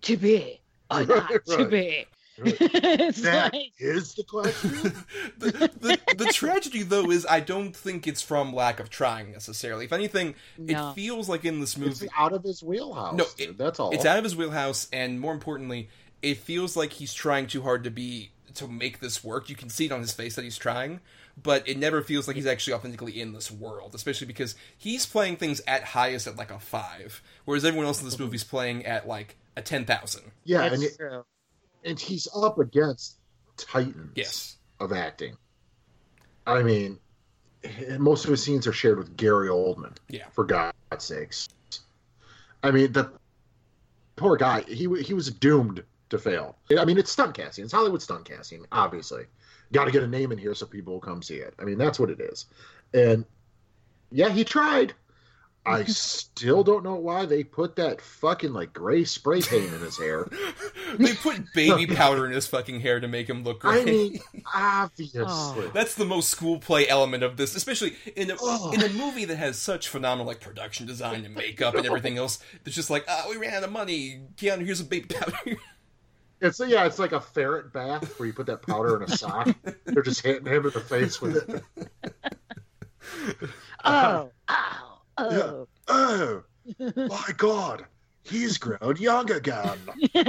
to be or not to Right. be. Right. it's That like is the question. the, the, the tragedy, though, is I don't think it's from lack of trying necessarily. If anything, No. it feels like in this it's movie. out of his wheelhouse. No, it- that's all. It's out of his wheelhouse, and more importantly, it feels like he's trying too hard to be to make this work. You can see it on his face that he's trying, but it never feels like he's actually authentically in this world. Especially because he's playing things at highest at like a five, whereas everyone else in this mm-hmm. movie's playing at like a ten thousand. yeah, that's and, it- true. And he's up against titans. Yes. of acting. I mean, most of his scenes are shared with Gary Oldman. Yeah. For God's sakes. I mean, the poor guy. He he was doomed to fail. I mean, it's stunt casting. It's Hollywood stunt casting. Obviously, got to get a name in here so people will come see it. I mean, that's what it is. And yeah, he tried. I still don't know why they put that fucking like gray spray paint in his hair. They put baby powder in his fucking hair to make him look great. I mean, obviously. Oh. That's the most school play element of this, especially in a Ugh. in a movie that has such phenomenal like production design and makeup and everything else. It's just like, ah, we ran out of money. Keanu, here's a baby powder. It's yeah, it's like a ferret bath where you put that powder in a sock. They're just hitting him in the face with it. Oh, oh, oh. Oh, my God, he's grown young again.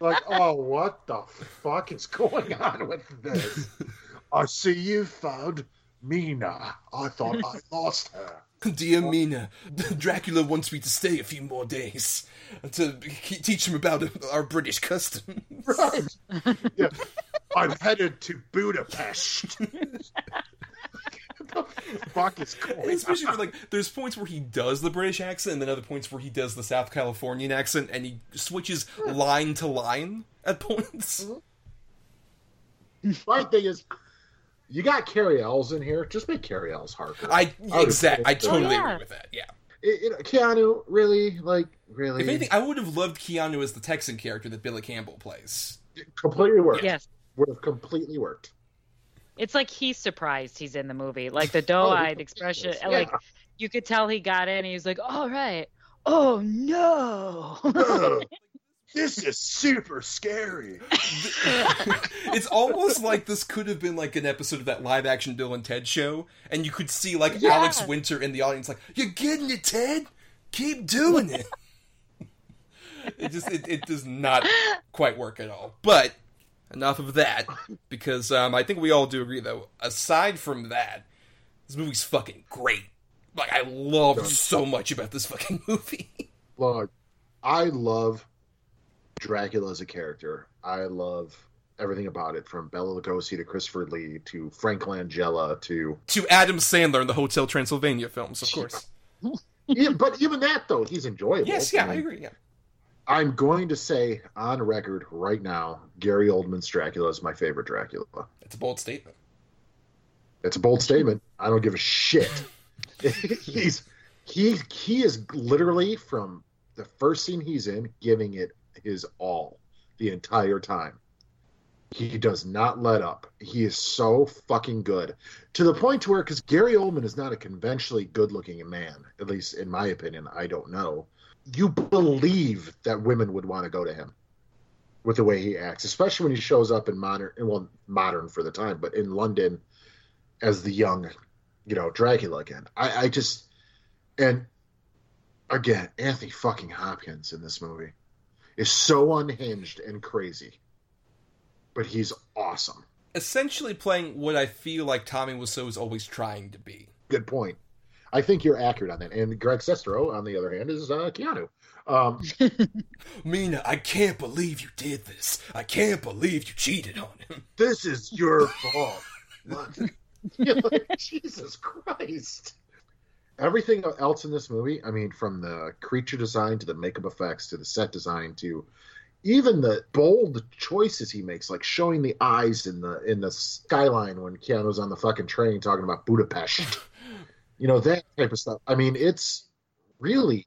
like, oh, what the fuck is going on with this? I see you found Mina. I thought I lost her. Dear Mina, Dracula wants me to stay a few more days to teach him about our British customs. Right. Yeah. I'm headed to Budapest. fuck is going? Especially for like, there's points where he does the British accent, and then other points where he does the South Californian accent, and he switches hmm. line to line at points. Hmm. My thing is, you got Cary Elwes in here. Just make Cary Elwes Harker. I would exact. I say- oh, totally yeah. agree with that. Yeah. It- it- Keanu, really, like, really, If anything, I would have loved Keanu as the Texan character that Billy Campbell plays. It completely worked. Yes. would have completely worked. It's like he's surprised he's in the movie. Like the oh, doe-eyed Oh, expression. yeah. Like you could tell he got in. He was like, "All right, oh no." this is super scary. it's almost like this could have been like an episode of that live action Bill and Ted show, and you could see like Yeah. Alex Winter in the audience, like, "You're getting it, Ted. Keep doing it." it just it, it does not quite work at all. But enough of that, because um, I think we all do agree though. Aside from that, this movie's fucking great. Like I love so much about this fucking movie. Look, I love Dracula as a character. I love everything about it, from Bela Lugosi to Christopher Lee to Frank Langella to. to Adam Sandler in the Hotel Transylvania films, of course. yeah, but even that though, he's enjoyable. Yes, yeah, I mean, agree. Yeah. I'm going to say on record right now, Gary Oldman's Dracula is my favorite Dracula. It's a bold statement. It's a bold statement. I don't give a shit. he's he he is literally from the first scene he's in giving it his all the entire time. He does not let up. He is so fucking good to the point to where because Gary Oldman is not a conventionally good-looking man, at least in my opinion. I don't know. You believe that women would want to go to him with the way he acts, especially when he shows up in modern, well, modern for the time, but in London as the young, you know, Dracula again. I, I just and again, Anthony fucking Hopkins in this movie is so unhinged and crazy, but he's awesome. Essentially playing what I feel like Tommy Wiseau is always trying to be. Good point. I think you're accurate on that. And Greg Sestero, on the other hand, is uh, Keanu. Um, Mina, I can't believe you did this. I can't believe you cheated on him. this is your fault. Like, Jesus Christ. Everything else in this movie, I mean, from the creature design to the makeup effects to the set design to even the bold choices he makes, like showing the eyes in the in the skyline when Keanu's on the fucking train talking about Budapest. You know, that type of stuff. I mean, it's really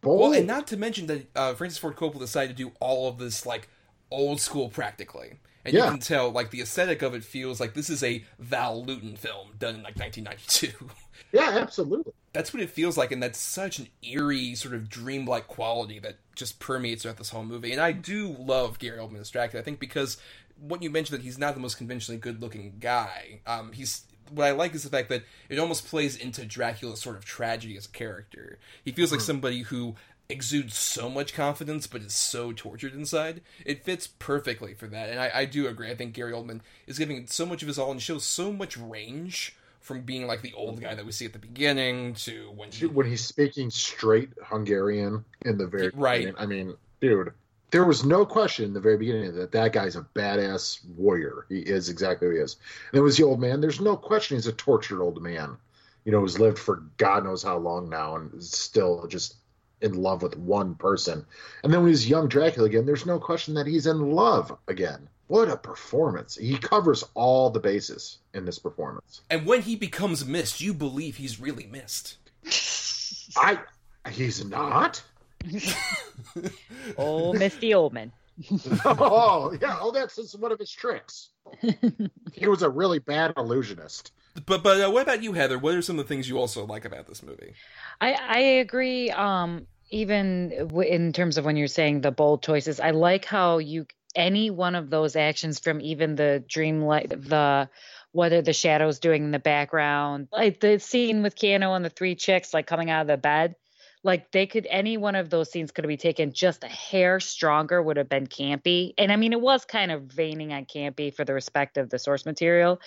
bold. Well, and not to mention that uh, Francis Ford Coppola decided to do all of this like old school practically. And you can tell, like, the aesthetic of it feels like this is a Val Lewton film done in, like, 1992. yeah, absolutely. that's what it feels like, and that's such an eerie, sort of dreamlike quality that just permeates throughout this whole movie. And I do love Gary Oldman as Dracula. I think because what you mentioned that he's not the most conventionally good-looking guy. Um, he's what I like is the fact that it almost plays into Dracula's sort of tragedy as a character. He feels like hmm. somebody who exudes so much confidence but is so tortured inside. It fits perfectly for that, and I, I do agree. I think Gary Oldman is giving so much of his all and shows so much range from being like the old guy that we see at the beginning to when he when he's speaking straight Hungarian in the very Right. beginning. I mean, dude, there was no question in the very beginning that that guy's a badass warrior. He is exactly who he is. And it was the old man. There's no question he's a tortured old man. You know, who's lived for God knows how long now and is still just in love with one person. And then when he's young Dracula again, there's no question that he's in love again. What a performance! He covers all the bases in this performance. and when he becomes missed, you believe he's really missed. I he's not. Oh, Misty Oldman. oh yeah oh that's just one of his tricks he was a really bad illusionist But but uh, what about you, Heather? What are some of the things you also like about this movie? I I agree. Um, even w- in terms of when you're saying the bold choices, I like how you any one of those actions from even the dream like the what are the shadows doing in the background, like the scene with Keanu and the three chicks like coming out of the bed. Like they could any one of those scenes could have been taken just a hair stronger would have been campy. And I mean it was kind of veining on campy for the respect of the source material,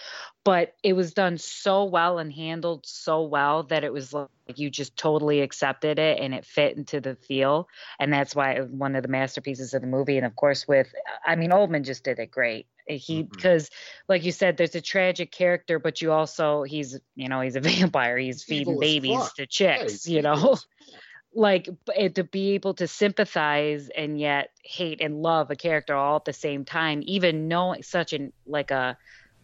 but it was done so well and handled so well that it was like you just totally accepted it and it fit into the feel and that's why it was one of the masterpieces of the movie and of course with i mean oldman just did it great He Mhm. because, like you said, there's a tragic character, but you also he's you know he's a vampire. He's feeding Evil babies to chicks. he's you know. Like b- eh, to be able to sympathize and yet hate and love a character all at the same time, even knowing such an like a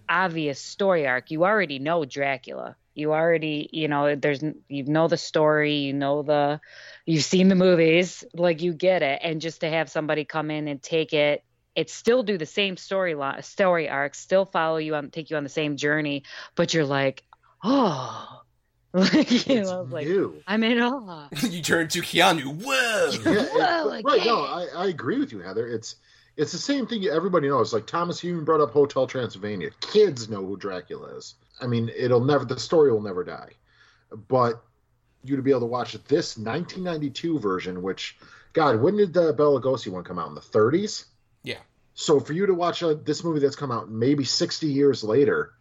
obvious story arc. You already know Dracula. You already, you know, there's you know the story, you know the you've seen the movies, like you get it. And just to have somebody come in and take it, it still do the same story story arc, still follow you on take you on the same journey, but you're like, oh like you It's know, like new. I'm in awe. you turn to Keanu. Whoa. Yeah, it- Whoa, but- right. No. I, I agree with you, Heather. It's it's the same thing everybody knows. Like Thomas Hume brought up Hotel Transylvania. Kids know who Dracula is. I mean, it'll never the story will never die. But you to be able to watch this 1992 version, which God, when did the Bela Lugosi one come out in the 30s? Yeah. So for you to watch uh, this movie that's come out maybe 60 years later,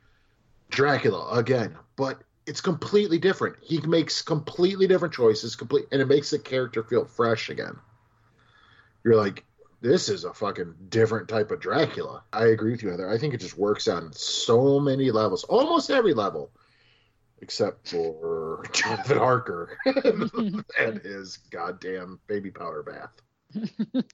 Dracula again, but it's completely different. He makes completely different choices, complete, and it makes the character feel fresh again. You're like, this is a fucking different type of Dracula. I agree with you, Heather. I think it just works on so many levels, almost every level, except for Jonathan Harker and his goddamn baby powder bath.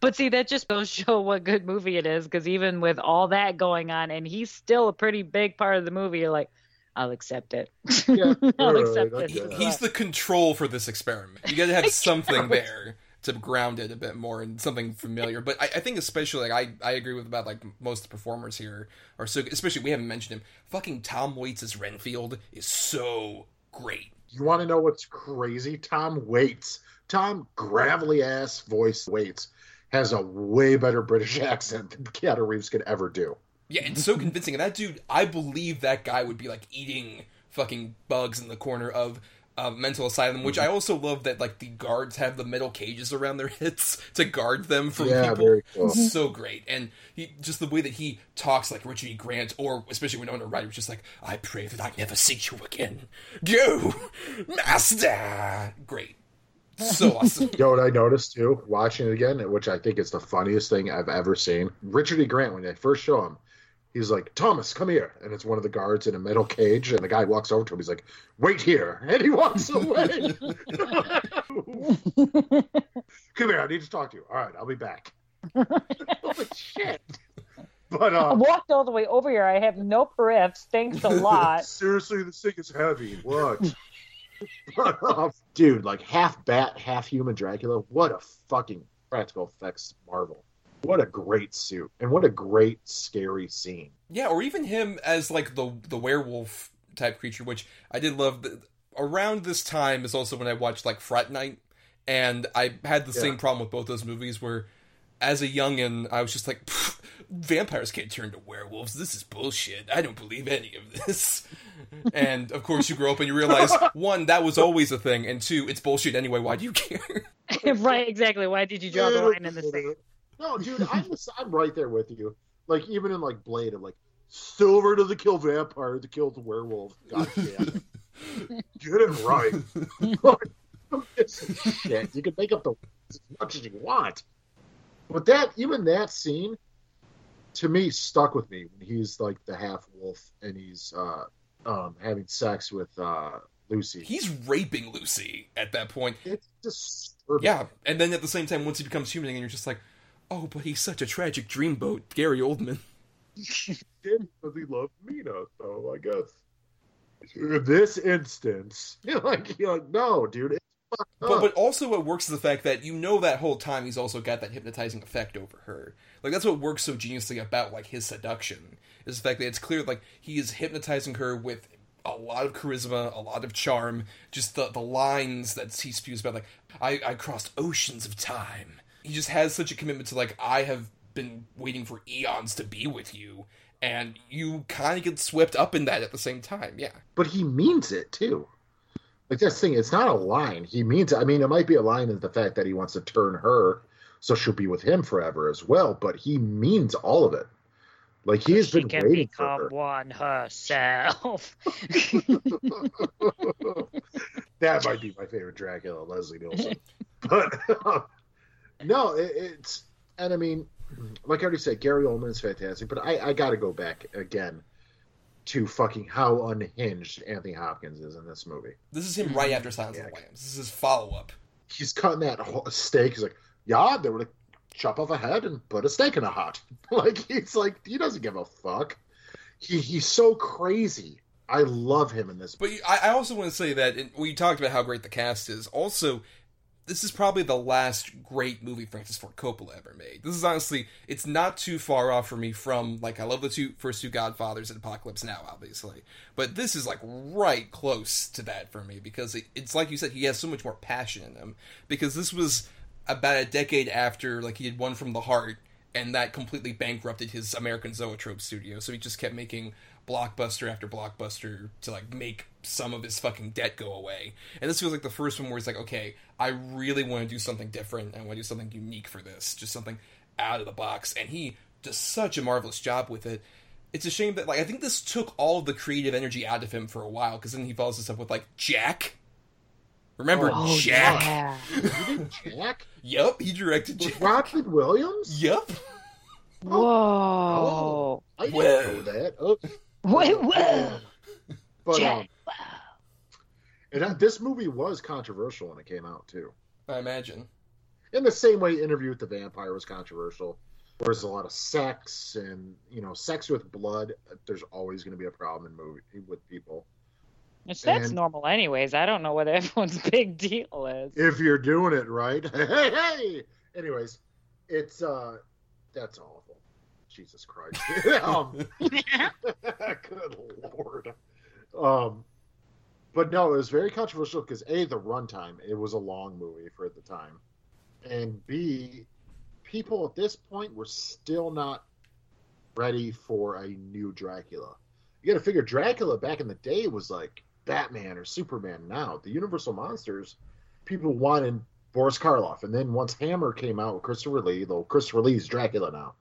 but see, that just goes show what good movie it is. Because even with all that going on, and he's still a pretty big part of the movie, you're like, I'll accept it. Yeah, I'll accept I it. guess. He's the control for this experiment. You got to have something there to ground it a bit more and something familiar. But I, I think especially like I, I agree with about like most of the performers here are so especially we haven't mentioned him. Fucking Tom Waits as Renfield is so great. You want to know what's crazy? Tom Waits, Tom gravelly ass voice Waits, has a way better British accent than Keanu Reeves could ever do. Yeah, it's so convincing. And that dude, I believe that guy would be like eating fucking bugs in the corner of a mental asylum. Which mm-hmm. I also love that like the guards have the metal cages around their heads to guard them from Yeah, people. cool. So great, and he just the way that he talks like Richard E. Grant, or especially when Winona Ryder was just like, "I pray that I never see you again, go, master." Great, so awesome. You know what I noticed too, watching it again, which I think is the funniest thing I've ever seen. Richard E. Grant, when they first show him, he's like, Thomas, come here. And it's one of the guards in a metal cage, and the guy walks over to him. He's like, wait here. And he walks away. come here, I need to talk to you. All right, I'll be back. Holy shit. But I uh, walked all the way over here. I have no periffs. Thanks a lot. seriously, this thing is heavy. What? But, uh, dude, like half bat, half human Dracula. What a fucking practical effects marvel. What a great suit, and what a great scary scene. Yeah, or even him as like the the werewolf type creature, which I did love. Around this time is also when I watched like Fright Night, and I had the Yeah. same problem with both those movies where, as a youngin, I was just like, vampires can't turn to werewolves. This is bullshit. I don't believe any of this. and of course, you grow up and you realize one, that was always a thing, and two, it's bullshit anyway. Why do you care? right, exactly. Why did you draw the line in the sand? No, dude, I'm I'm right there with you. Like even in like Blade, I'm like silver to the kill vampire, to kill the werewolf. God damn it. Get it right. Shit. You can make up the as much as you want. But that even that scene to me stuck with me when he's like the half wolf and he's uh um having sex with uh Lucy. He's raping Lucy at that point. it's disturbing. Yeah, and then at the same time, once he becomes human, and you're just like, oh, but he's such a tragic dreamboat, Gary Oldman. did because he loved Mina, so I guess. In this instance, you're like, you're like, no, dude, it's But but also what works is the fact that you know that whole time he's also got that hypnotizing effect over her. Like that's what works so geniusly about like his seduction is the fact that it's clear like he is hypnotizing her with a lot of charisma, a lot of charm, just the the lines that he spews about like I I crossed oceans of time. He just has such a commitment to like I have been waiting for eons to be with you and you kind of get swept up in that at the same time. Yeah. but he means it too. Like that's the thing, it's not a line. He means it. I mean, it might be a line in the fact that he wants to turn her so she'll be with him forever as well, but he means all of it. Like he has been can waiting for become her. one herself. that might be my favorite Dracula, Leslie Nielsen. but um, no, it, it's and I mean, like I already said, Gary Oldman is fantastic, but I, I got to go back again to fucking how unhinged Anthony Hopkins is in this movie. This is him right after Silence of the Lambs. This is his follow up. He's cutting that steak. He's like, yeah, they would chop off a head and put a steak in a hot. like he's like he doesn't give a fuck. He he's so crazy. I love him in this. But I, I also want to say that we talked about how great the cast is. Also, this is probably the last great movie Francis Ford Coppola ever made. This is honestly, it's not too far off for me from like I love the two first two Godfathers and Apocalypse Now, obviously, but this is like right close to that for me because it, it's like you said, he has so much more passion in him. Because this was about a decade after like he had One from the Heart, and that completely bankrupted his American Zoetrope studio, so he just kept making blockbuster after blockbuster to like make some of his fucking debt go away. And this feels like the first one where he's like, okay, I really want to do something different. I want to do something unique for this, just something out of the box. And he does such a marvelous job with it. It's a shame that like I think this took all of the creative energy out of him for a while because then he follows this up with like Jack. Remember Oh, Jack? yeah. You did Jack Yep, he directed with Jack. Robin Williams. Yep. Oh. Whoa. Oh, I didn't Whoa. know that. Oh, Wait, whoa. but Jack. um, and uh, this movie was controversial when it came out too. I imagine. in the same way interview with the vampire was controversial where there's a lot of sex and you know sex with blood there's always going to be a problem in movie with people Which that's And- normal, anyways. I don't know what everyone's big deal is. if you're doing it right hey hey anyways it's uh that's awful jesus christ. Um, good lord. Um but no it was very controversial because a the runtime it was a long movie for at the time. And b people at this point were still not ready for a new dracula. You gotta figure dracula back in the day was like batman or superman now. The universal monsters people wanted boris karloff. And then once hammer came out with christopher lee though christopher lee's dracula now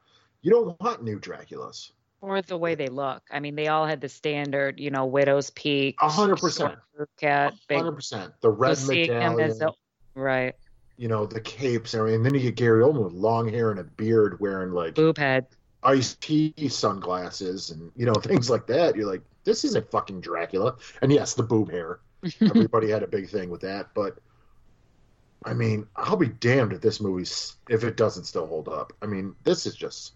you don't want new draculas Or the way they look. I mean, they all had the standard, you know, widow's peak, A hundred percent. cat, big. 100% the red so seeing him medallion right you know the capes and everything. And then you get Gary Oldman with long hair and a beard, wearing like boob head. iced tea sunglasses and you know things like that. You're like, this isn't fucking Dracula. And yes, the boob hair. Everybody had a big thing with that, but I mean, I'll be damned if this movie's if it doesn't still hold up. I mean, this is just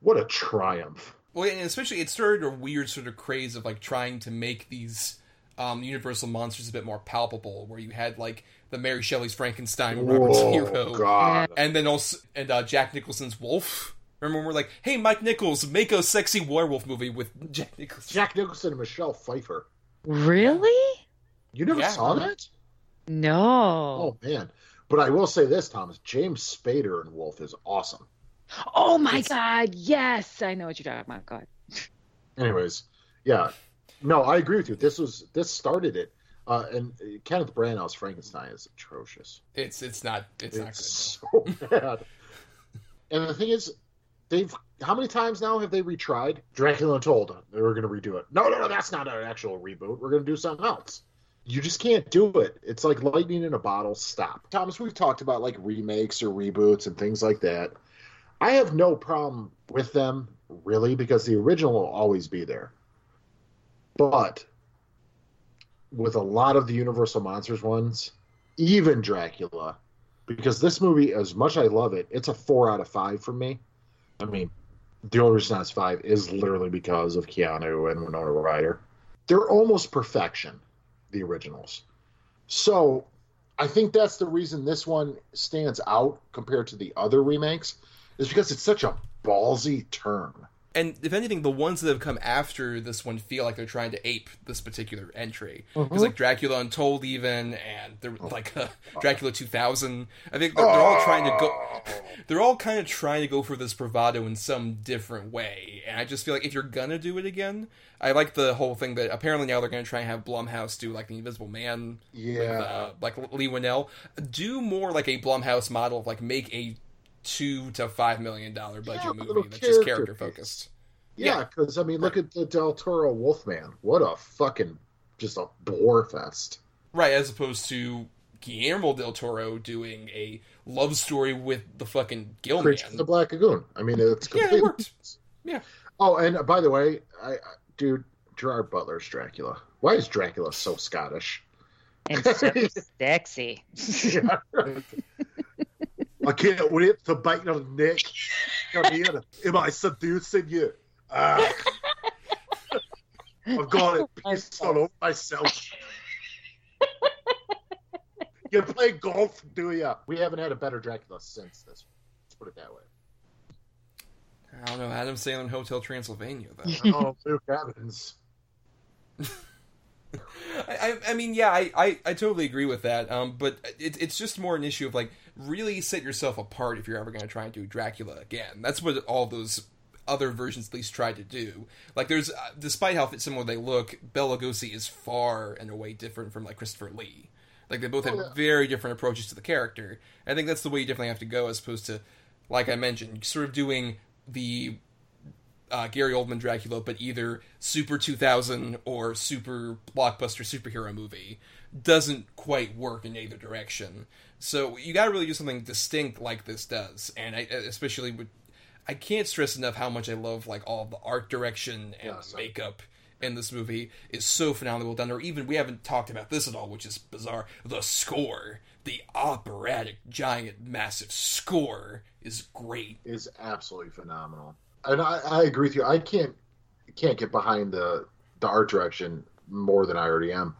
what a triumph. Well, and especially it started a weird sort of craze of like trying to make these um, Universal monsters a bit more palpable, where you had like the Mary Shelley's Frankenstein, Robert's Whoa, Hero, God. and then also and uh, Jack Nicholson's Wolf. Remember, when we're like, "Hey, Mike Nichols, make a sexy werewolf movie with Jack Nicholson." Jack Nicholson and Michelle Pfeiffer. Really? You never Yeah. saw that? No. Oh man. But I will say this, Thomas. James Spader and Wolf is awesome. Oh, my It's- God. Yes. I know what you're talking about. God. Anyways, yeah. No, I agree with you. This was this started it. Uh, and Kenneth Branagh's Frankenstein is atrocious. It's it's not it's, not good. so bad. and the thing is, they've how many times now have they retried Dracula Untold? They were going to redo it. No, no, no, that's not an actual reboot. We're going to do something else. You just can't do it. It's like lightning in a bottle. Stop, Thomas. We've talked about like remakes or reboots and things like that. I have no problem with them really because the original will always be there. But with a lot of the Universal Monsters ones, even Dracula, because this movie, as much as I love it, it's a four out of five for me. I mean, the only reason it's five is literally because of Keanu and Winona Ryder. They're almost perfection, the originals. So I think that's the reason this one stands out compared to the other remakes, is because it's such a ballsy turn. And if anything, the ones that have come after this one feel like they're trying to ape this particular entry. Because like Dracula Untold, even, and they're like uh, Dracula 2000. I think they're, they're all trying to go. They're all kind of trying to go for this bravado in some different way. And I just feel like if you're gonna do it again, I like the whole thing that apparently now they're gonna try and have Blumhouse do like the Invisible Man, Yeah. with, uh, like Leigh Whannell. Do more like a Blumhouse model of like make a two to five million dollar budget Yeah, movie little that's just character character piece. focused. Yeah, because I mean, look at the Del Toro Wolfman. What a fucking just a bore fest. Right, as opposed to Guillermo del Toro doing a love story with the fucking Gill Creature of the Black Lagoon. I mean, it's Yeah, it worked. Yeah. Oh, and uh, by the way, I, I dude, Gerard Butler's Dracula. Why is Dracula so Scottish? And so sexy. Yeah, right. I can't wait to bite your neck. Come here. Am I seducing you? Ah. I've got it pissed all over myself. you play golf, do you? We haven't had a better Dracula since this. Let's put it that way. I don't know, Adam Sandler in Hotel Transylvania, though. Oh, Luke Evans. I, I, I mean, yeah, I, I, I totally agree with that. Um, but it, it's just more an issue of like really set yourself apart if you're ever going to try and do Dracula again. That's what all those other versions at least tried to do. Like, there's uh, despite how similar they look, Bela Lugosi is far and away different from like Christopher Lee. Like they both have Oh, yeah. very different approaches to the character. I think that's the way you definitely have to go, as opposed to, like I mentioned, sort of doing the uh, Gary Oldman Dracula, but either super 2000 or super blockbuster superhero movie doesn't quite work in either direction. So you got to really do something distinct like this does, and I, especially with I can't stress enough how much I love like all the art direction and Yes. makeup in this movie is so phenomenally well done. Or even we haven't talked about this at all, which is bizarre. The score, the operatic, giant, massive score is great. is absolutely phenomenal. And I, I agree with you. I can't can't get behind the the art direction more than I already am.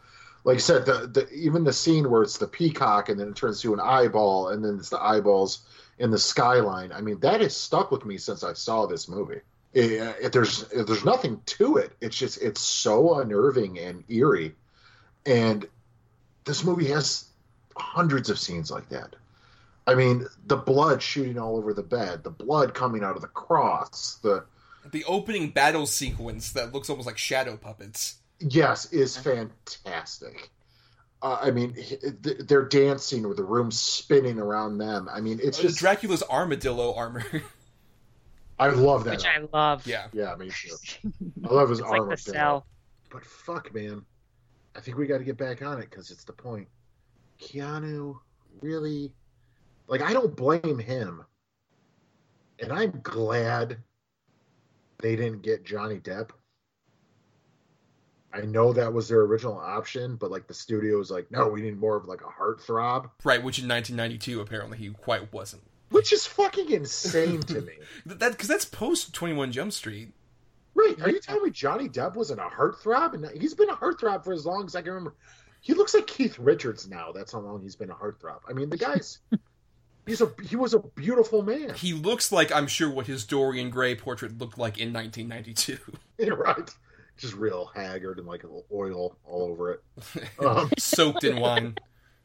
Like I said, the, the even the scene where it's the peacock and then it turns to an eyeball and then it's the eyeballs in the skyline. I mean, that has stuck with me since I saw this movie. It, it- there's there's nothing to it. It's just it's so unnerving and eerie, and this movie has hundreds of scenes like that. I mean, the blood shooting all over the bed, the blood coming out of the cross, the The opening battle sequence that looks almost like shadow puppets. Yes is fantastic. Uh, I mean, they're dancing with the room spinning around them. I mean, it's just Dracula's armadillo armor. I love that. Which I love. yeah. yeah, me too. I love his It's like armor. the cell. But fuck, man, I think we got to get back on it because it's the point. Keanu really, like, I don't blame him, and I'm glad they didn't get Johnny Depp. I know that was their original option, but like the studio was like, no, we need more of like a heartthrob, Right, which in 1992 apparently he quite wasn't. which is fucking insane to me. That because that's post 21 Jump Street. Right? Are you telling me Johnny Depp wasn't a heartthrob? And he's been a heartthrob for as long as I can remember. He looks like Keith Richards now. That's how long he's been a heartthrob. I mean, the guy's he's a he was a beautiful man, He looks like I'm sure what his Dorian Gray portrait looked like in 1992. right? Just real haggard and like a little oil all over it. Um, Soaked in wine.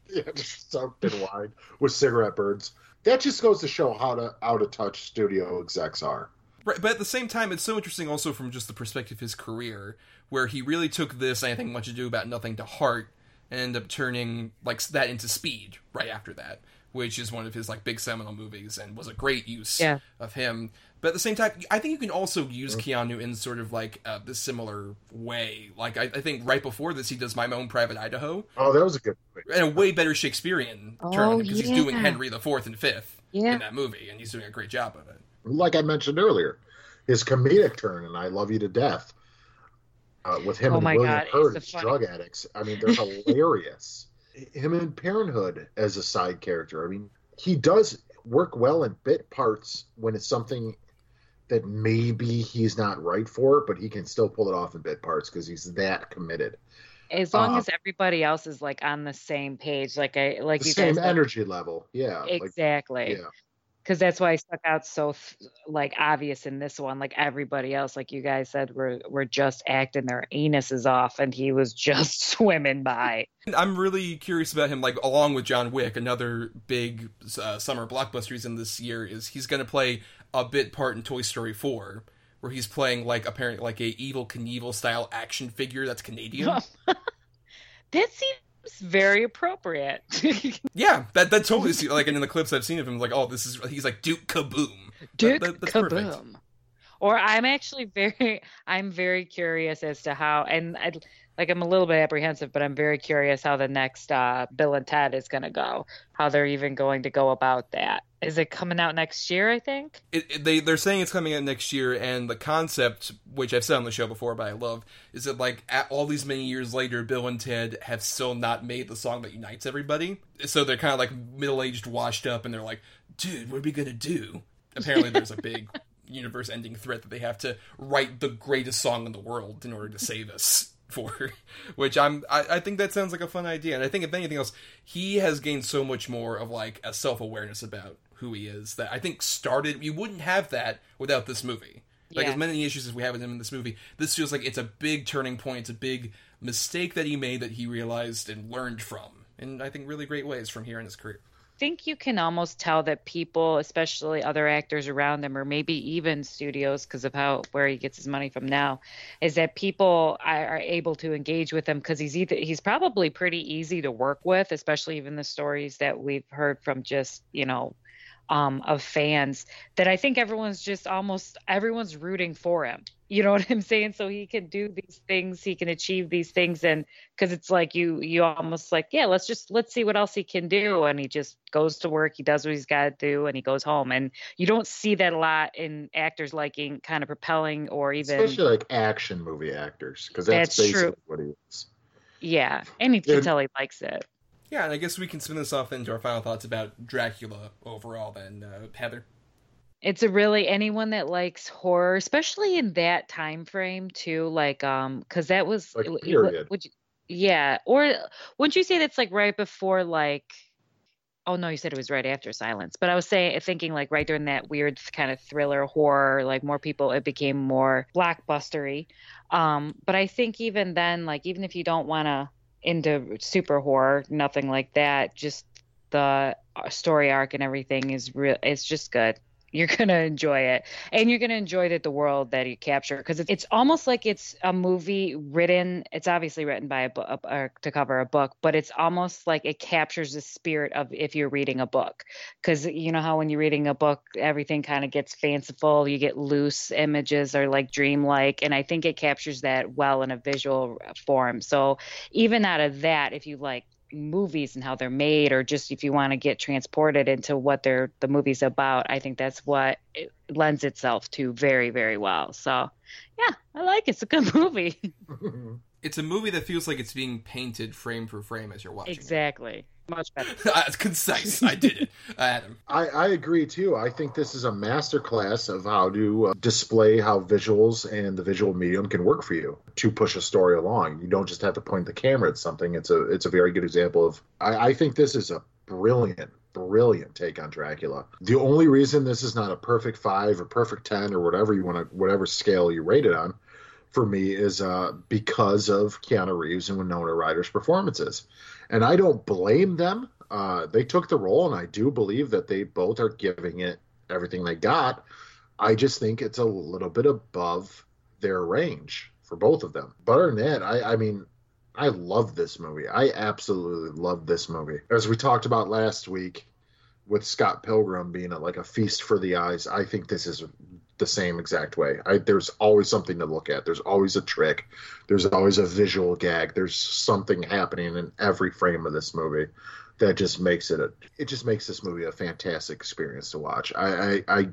yeah, just soaked in wine with cigarette burns. That just goes to show how to out of touch studio execs are. Right, but at the same time, it's so interesting also from just the perspective of his career, where he really took this, I think, much ado about nothing to heart, and ended up turning like that into Speed right after that, which is one of his like big seminal movies and was a great use Yeah. of him. But at the same time, I think you can also use Keanu in sort of like uh, this similar way. Like I, I think right before this, he does My Own Private Idaho, Oh, that was a good movie. and a way better Shakespearean turn Oh, on him because he's doing. Henry the Fourth and Fifth Yeah. in that movie, and he's doing a great job of it. Like I mentioned earlier, his comedic turn and I Love You to Death uh, with him Oh and my William God, he's Hurt as funny- drug addicts. I mean, they're hilarious. Him in Parenthood as a side character. I mean, he does work well in bit parts when it's something that maybe he's not right for, it, but he can still pull it off in bit parts because he's that committed. As long Uh, as everybody else is like on the same page, like I like The you same guys said- energy level. Yeah. Like, exactly. yeah. because that's why I stuck out so f- like obvious in this one. Like everybody else, like you guys said, were were just acting their anuses off, and he was just swimming by. I'm really curious about him. Like along with John Wick, another big uh, summer blockbuster he's in this year is he's going to play a bit part in Toy Story 4, where he's playing like apparently like a Evel Knievel style action figure that's Canadian. that seems very appropriate. yeah, that that totally see, like and in the clips I've seen of him, like oh this is he's like Duke Kaboom. Duke that- that's kaboom. perfect. Or I'm actually very, I'm very curious as to how, and I, like I'm a little bit apprehensive, but I'm very curious how the next uh, Bill and Ted is going to go. How they're even going to go about that. Is it coming out next year? I think. It, it- they they're saying it's coming out next year, and the concept, which I've said on the show before, but I love, is that like all these many years later, Bill and Ted have still not made the song that unites everybody. So they're kind of like middle aged, washed up, and they're like, "Dude, what are we gonna do?" Apparently, there's a big universe-ending threat that they have to write the greatest song in the world in order to save us for which i'm I, I think that sounds like a fun idea. And i think if anything else he has gained so much more of like a self-awareness about who he is that i think started you wouldn't have that without this movie. Like Yeah. as many issues as we have with him in this movie this feels like it's a big turning point. It's a big mistake that he made that he realized and learned from in i think really great ways from here in his career think you can almost tell that people, especially other actors around them, or maybe even studios, because of how where he gets his money from now, is that people are, are able to engage with him because he's either he's probably pretty easy to work with, especially even the stories that we've heard from just you know um, of fans that I think everyone's just almost everyone's rooting for him. You know what I'm saying? So he can do these things, he can achieve these things, and because it's like you you almost like yeah, let's just let's see what else he can do, and he just goes to work, he does what he's got to do, and he goes home. And you don't see that a lot in actors liking kind of propelling or even Especially like action movie actors, because that's, That's basically true. what he is. yeah, and you can tell he likes it. Yeah and i guess we can spin this off into our final thoughts about dracula overall then uh, heather it's a really anyone that likes horror especially in that time frame too like um because that was Like, it- it- period. would you, yeah or wouldn't you say that's like right before like oh no you said it was right after silence but i was saying thinking like right during that weird kind of thriller horror like more people it became more blockbustery um but i think even then like even if you don't want to into super horror nothing like that. Just the uh, story arc and everything is real it's just good you're gonna enjoy it. And you're gonna enjoy that the world that you capture because it's, it's almost like it's a movie written it's obviously written by a book to cover a book but it's almost like it captures the spirit of if you're reading a book. Because you know how when you're reading a book everything kind of gets fanciful you get loose images or like dreamlike and i think it captures that well in a visual form. So even out of that if you like movies and how they're made or just if you want to get transported into what they're the movie's about i think that's what it lends itself to very very well. So yeah i like it. It's a good movie it's a movie that feels like it's being painted frame for frame as you're watching it. exactly much better Uh, it's concise. I did it, Uh, Adam. I, I agree too. I think this is a masterclass of how to uh, display how visuals and the visual medium can work for you to push a story along. You don't just have to point the camera at something. It's a it's a very good example of. I, I think this is a brilliant, brilliant take on Dracula. The only reason this is not a perfect five or perfect ten or whatever you want to whatever scale you rate it on, for me is uh, because of Keanu Reeves and Winona Ryder's performances, and I don't blame them. Uh, they took the role, and I do believe that they both are giving it everything they got. I just think it's a little bit above their range for both of them. But other than that, I, I mean, I love this movie. I absolutely love this movie. As we talked about last week with Scott Pilgrim being a, like a feast for the eyes, I think this is the same exact way. I, there's always something to look at. There's always a trick. There's always a visual gag. There's something happening in every frame of this movie that just makes it a. It just makes this movie a fantastic experience to watch. I, I, I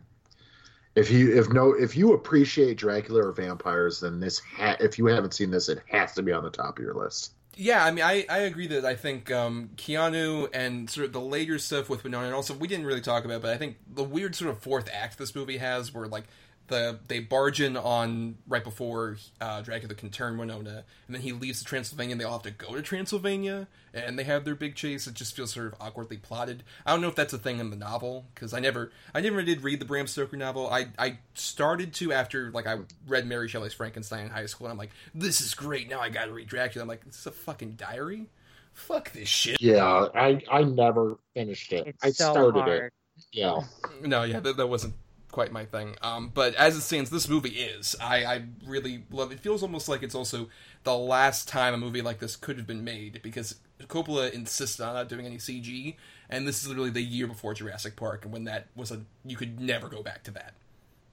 if you if no if you appreciate Dracula or vampires, then this ha- if you haven't seen this, it has to be on the top of your list. Yeah, I mean, I, I agree that I think um, Keanu and sort of the later stuff with Winona, and also we didn't really talk about, but I think the weird sort of fourth act this movie has, where like the they barge in on right before uh, Dracula can turn Winona, and then he leaves to Transylvania, and they all have to go to Transylvania, and they have their big chase. It just feels sort of awkwardly plotted. I don't know if that's a thing in the novel because I never I never did read the Bram Stoker novel. I I started to after like I read Mary Shelley's Frankenstein in high school, and I'm like, this is great. Now I got to read Dracula. I'm like, this is a fucking diary. Fuck this shit. Yeah, I I never finished it. it's I so started hard it. Yeah, No, yeah, that, that wasn't quite my thing. Um, but as it stands, this movie is. I, I really love it. Feels almost like it's also the last time a movie like this could have been made because Coppola insisted on not doing any CG, and this is literally the year before Jurassic Park, and when that was a you could never go back to that.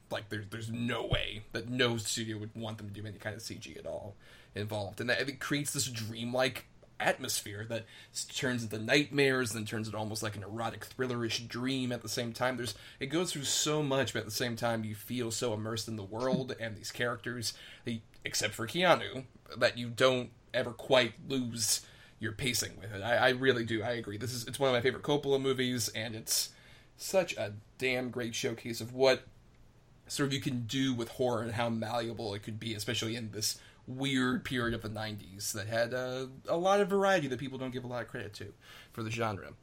Like there's there's no way that no studio would want them to do any kind of CG at all. involved, and that it creates this dreamlike atmosphere that turns into nightmares, then turns into almost like an erotic thrillerish dream at the same time. There's it goes through so much, but at the same time you feel so immersed in the world and these characters, except for Keanu, that you don't ever quite lose your pacing with it. I, I really do. I agree. This is it's one of my favorite Coppola movies, and it's such a damn great showcase of what sort of you can do with horror and how malleable it could be, especially in this weird period of the 90s that had uh, a lot of variety that people don't give a lot of credit to for the genre.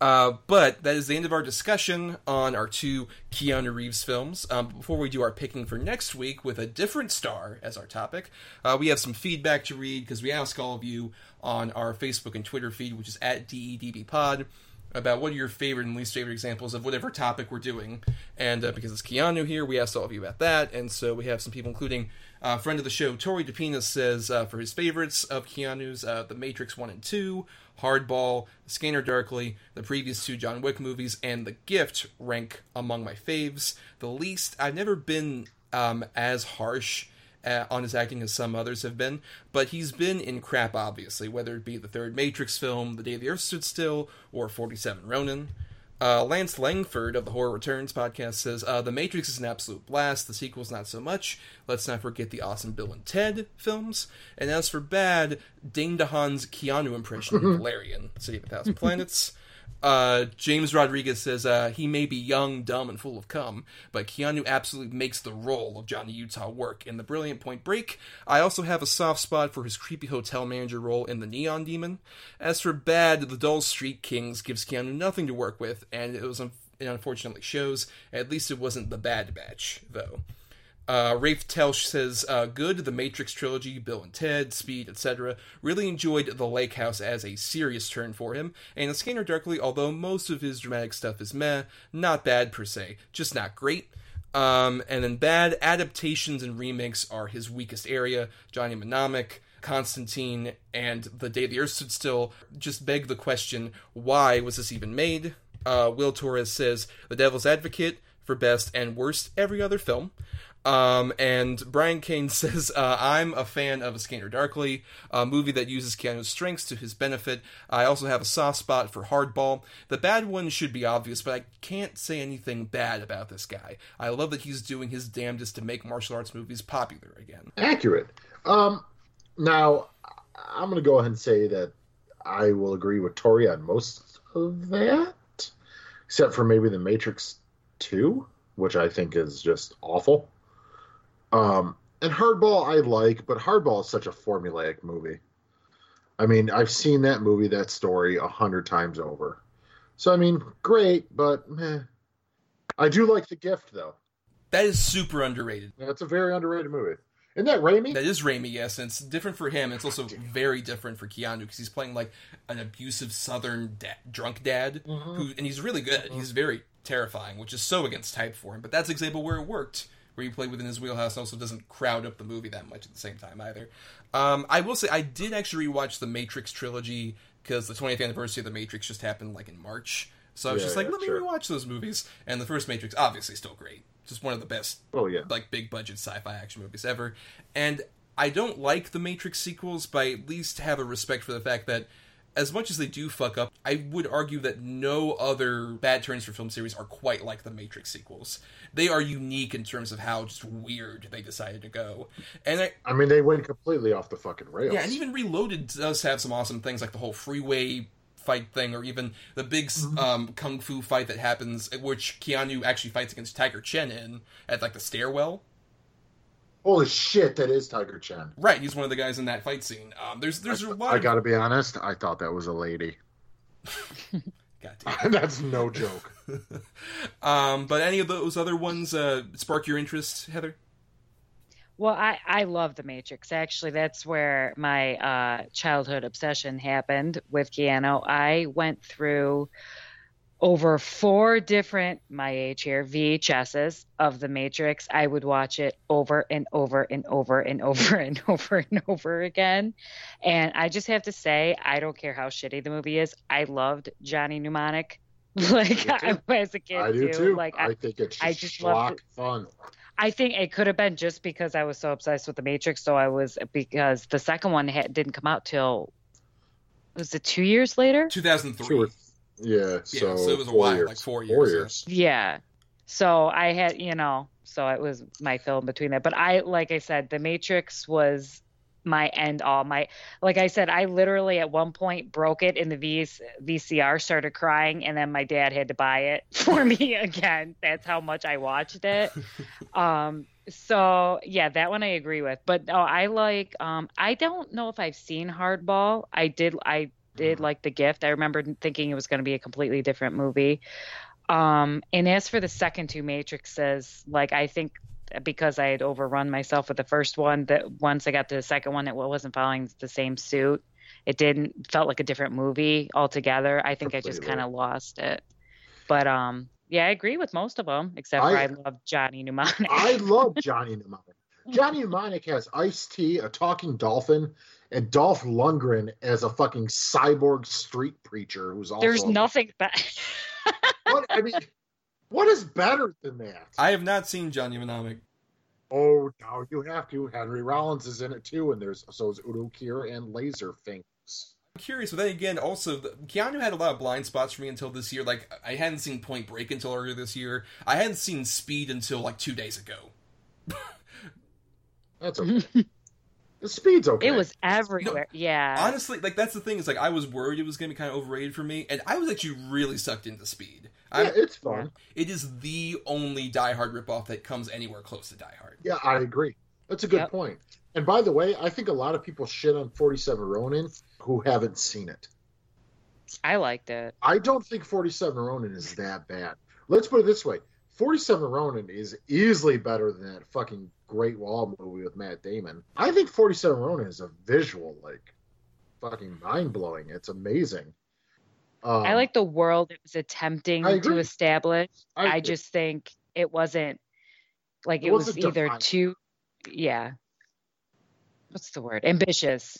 Uh, but that is the end of our discussion on our two Keanu Reeves films. Um, before we do our picking for next week with a different star as our topic, uh, we have some feedback to read because we ask all of you on our Facebook and Twitter feed, which is at DEDBpod, about what are your favorite and least favorite examples of whatever topic we're doing. And uh, because it's Keanu here, we asked all of you about that. And so we have some people, including uh, friend of the show, Tori DePina, says uh, for his favorites of Keanu's, uh, The Matrix 1 and 2, Hardball, Scanner Darkly, the previous two John Wick movies, and The Gift rank among my faves. The least, I've never been um, as harsh uh, on his acting as some others have been, but he's been in crap, obviously, whether it be the third Matrix film, The Day the Earth Stood Still, or 47 Ronin. Uh, Lance Langford of the Horror Returns podcast says uh, The Matrix is an absolute blast. The sequel's not so much. Let's not forget the awesome Bill and Ted films. And as for bad, Dane DeHaan's Keanu impression of Valerian, City of a Thousand Planets. Uh, James Rodriguez says uh, he may be young, dumb, and full of cum, but Keanu absolutely makes the role of Johnny Utah work in the brilliant Point Break. I also have a soft spot for his creepy hotel manager role in The Neon Demon. As for bad, The Dull Street Kings gives Keanu nothing to work with, and it was un- it unfortunately shows. At least it wasn't the Bad Batch, though. Uh, Rafe Telsch says, uh, good, the Matrix trilogy, Bill and Ted, Speed, etc. Really enjoyed The Lake House as a serious turn for him, and Scanner Darkly, although most of his dramatic stuff is meh, not bad per se, just not great. Um, and then bad adaptations and remakes are his weakest area. Johnny Mnemonic, Constantine, and The Day the Earth Stood Still just beg the question, why was this even made? Uh, Will Torres says, The Devil's Advocate for best and worst every other film. Um, and Brian Kane says, uh, I'm a fan of A Scanner Darkly, a movie that uses Keanu's strengths to his benefit. I also have a soft spot for Hardball. The bad one should be obvious, but I can't say anything bad about this guy. I love that he's doing his damnedest to make martial arts movies popular again. Accurate. Um, now, I'm going to go ahead and say that I will agree with Tori on most of that, except for maybe The Matrix 2, which I think is just awful. Um, and Hardball I like, but Hardball is such a formulaic movie. I mean, I've seen that movie, that story, a hundred times over. So, I mean, great, but meh. I do like The Gift, though. That is super underrated. That's a very underrated movie. Isn't that Raimi? That is Raimi, yes, and it's different for him. It's also very different for Keanu because he's playing like an abusive Southern da- drunk dad, who and he's really good. He's very terrifying, which is so against type for him. But that's an example where it worked, where he played within his wheelhouse, also doesn't crowd up the movie that much at the same time either. Um, I will say I did actually rewatch the Matrix trilogy because the 20th anniversary of the Matrix just happened like in March. So I was Yeah, just like, yeah, let me sure. rewatch those movies. And the first Matrix, obviously, still great. Just one of the best Oh, yeah. like big budget sci-fi action movies ever. And I don't like the Matrix sequels, but I at least have a respect for the fact that as much as they do fuck up, I would argue that no other bad turns for film series are quite like the Matrix sequels. They are unique in terms of how just weird they decided to go. And I, I mean, they went completely off the fucking rails. yeah, and even Reloaded does have some awesome things like the whole freeway fight thing, or even the big um, kung fu fight that happens, which Keanu actually fights against Tiger Chen in at like the stairwell. Holy shit, that is Tiger Chen. Right, he's one of the guys in that fight scene. Um, there's there's a lot. I gotta be honest, I thought that was a lady. God damn. That's no joke. Um, but any of those other ones uh, spark your interest, Heather? Well, I, I love The Matrix. Actually, that's where my uh, childhood obsession happened with Keanu. I went through over four different, my age here, VHSs of The Matrix. I would watch it over and over and over and over and over and over again. And I just have to say, I don't care how shitty the movie is. I loved Johnny Mnemonic. Like I, as a kid I do too. too. Like I, I, think it's I just just love schlock fun. I think it could have been just because I was so obsessed with the Matrix. So I was because the second one had, didn't come out till was it two years later? 2003. Sure. Yeah, Yeah, so, so it was a four while, years. like four Four years, yeah. years. Yeah. So I had, you know, so it was my film between that. But I, like I said, The Matrix was my end all. My, like I said, I literally at one point broke it in the VS, VCR, started crying, and then my dad had to buy it for me again. That's how much I watched it. um, so yeah, that one I agree with. But no, I like. Um, I don't know if I've seen Hardball. I did. I did like The Gift. I remember thinking it was going to be a completely different movie. Um, and as for the second two Matrixes, like I think because I had overrun myself with the first one, that once I got to the second one, it wasn't following the same suit. It didn't felt like a different movie altogether. I think I just kind of lost it. But um, yeah, I agree with most of them, except for I- I love Johnny Mnemonic. I love Johnny Mnemonic. Johnny Mnemonic has Ice T, a talking dolphin, and Dolph Lundgren as a fucking cyborg street preacher who's also. There's nothing better. What I mean, what is better than that? I have not seen Johnny Mnemonic. Oh no, you have to. Henry Rollins is in it too, and there's so is Udo Kier and Laser Laserfingers. I'm curious, but then again, also the, Keanu had a lot of blind spots for me until this year. Like I hadn't seen Point Break until earlier this year. I hadn't seen Speed until like two days ago. That's okay. The speed's okay. it was everywhere. yeah. Honestly, like that's the thing is like I was worried it was going to be kind of overrated for me, and I was actually really sucked into Speed. Yeah, I'm, it's fun. it is the only Die Hard ripoff that comes anywhere close to Die Hard. Yeah, I agree. That's a good Yep. point. And by the way, I think a lot of people shit on 47 Ronin who haven't seen it. I liked it. I don't think 47 Ronin is that bad. Let's put it this way 47 Ronin is easily better than that fucking Great Wall movie with Matt Damon. I think 47 Ronin is a visual, like, fucking mind blowing. It's amazing. Um, I like the world it was attempting to establish. I I, agree. just think it wasn't like It it, was wasn't either defined. too yeah. What's the word? Ambitious.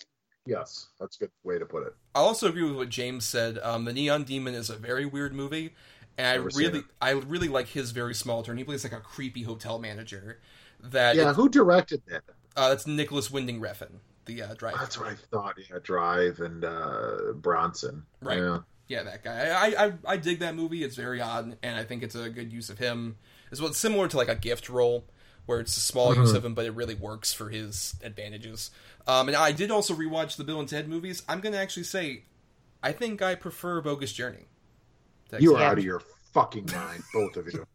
Yes, that's a good way to put it. I also agree with what James said. Um, the Neon Demon is a very weird movie, and I really. I really like his very small turn. He plays like a creepy hotel manager. That Yeah, who directed that? uh, that's Nicolas Winding Refn, the uh, driver. That's what I thought. Yeah, Drive and uh, Bronson. Right. Yeah. Yeah, that guy. I, I I dig that movie. It's very odd, and I think it's a good use of him. It's well, it's similar to like a gift role, where it's a small use Mhm. of him, but it really works for his advantages. Um, and I did also rewatch the Bill and Ted movies. I'm gonna actually say, I think I prefer Bogus Journey. to You are out of your fucking mind, both of you.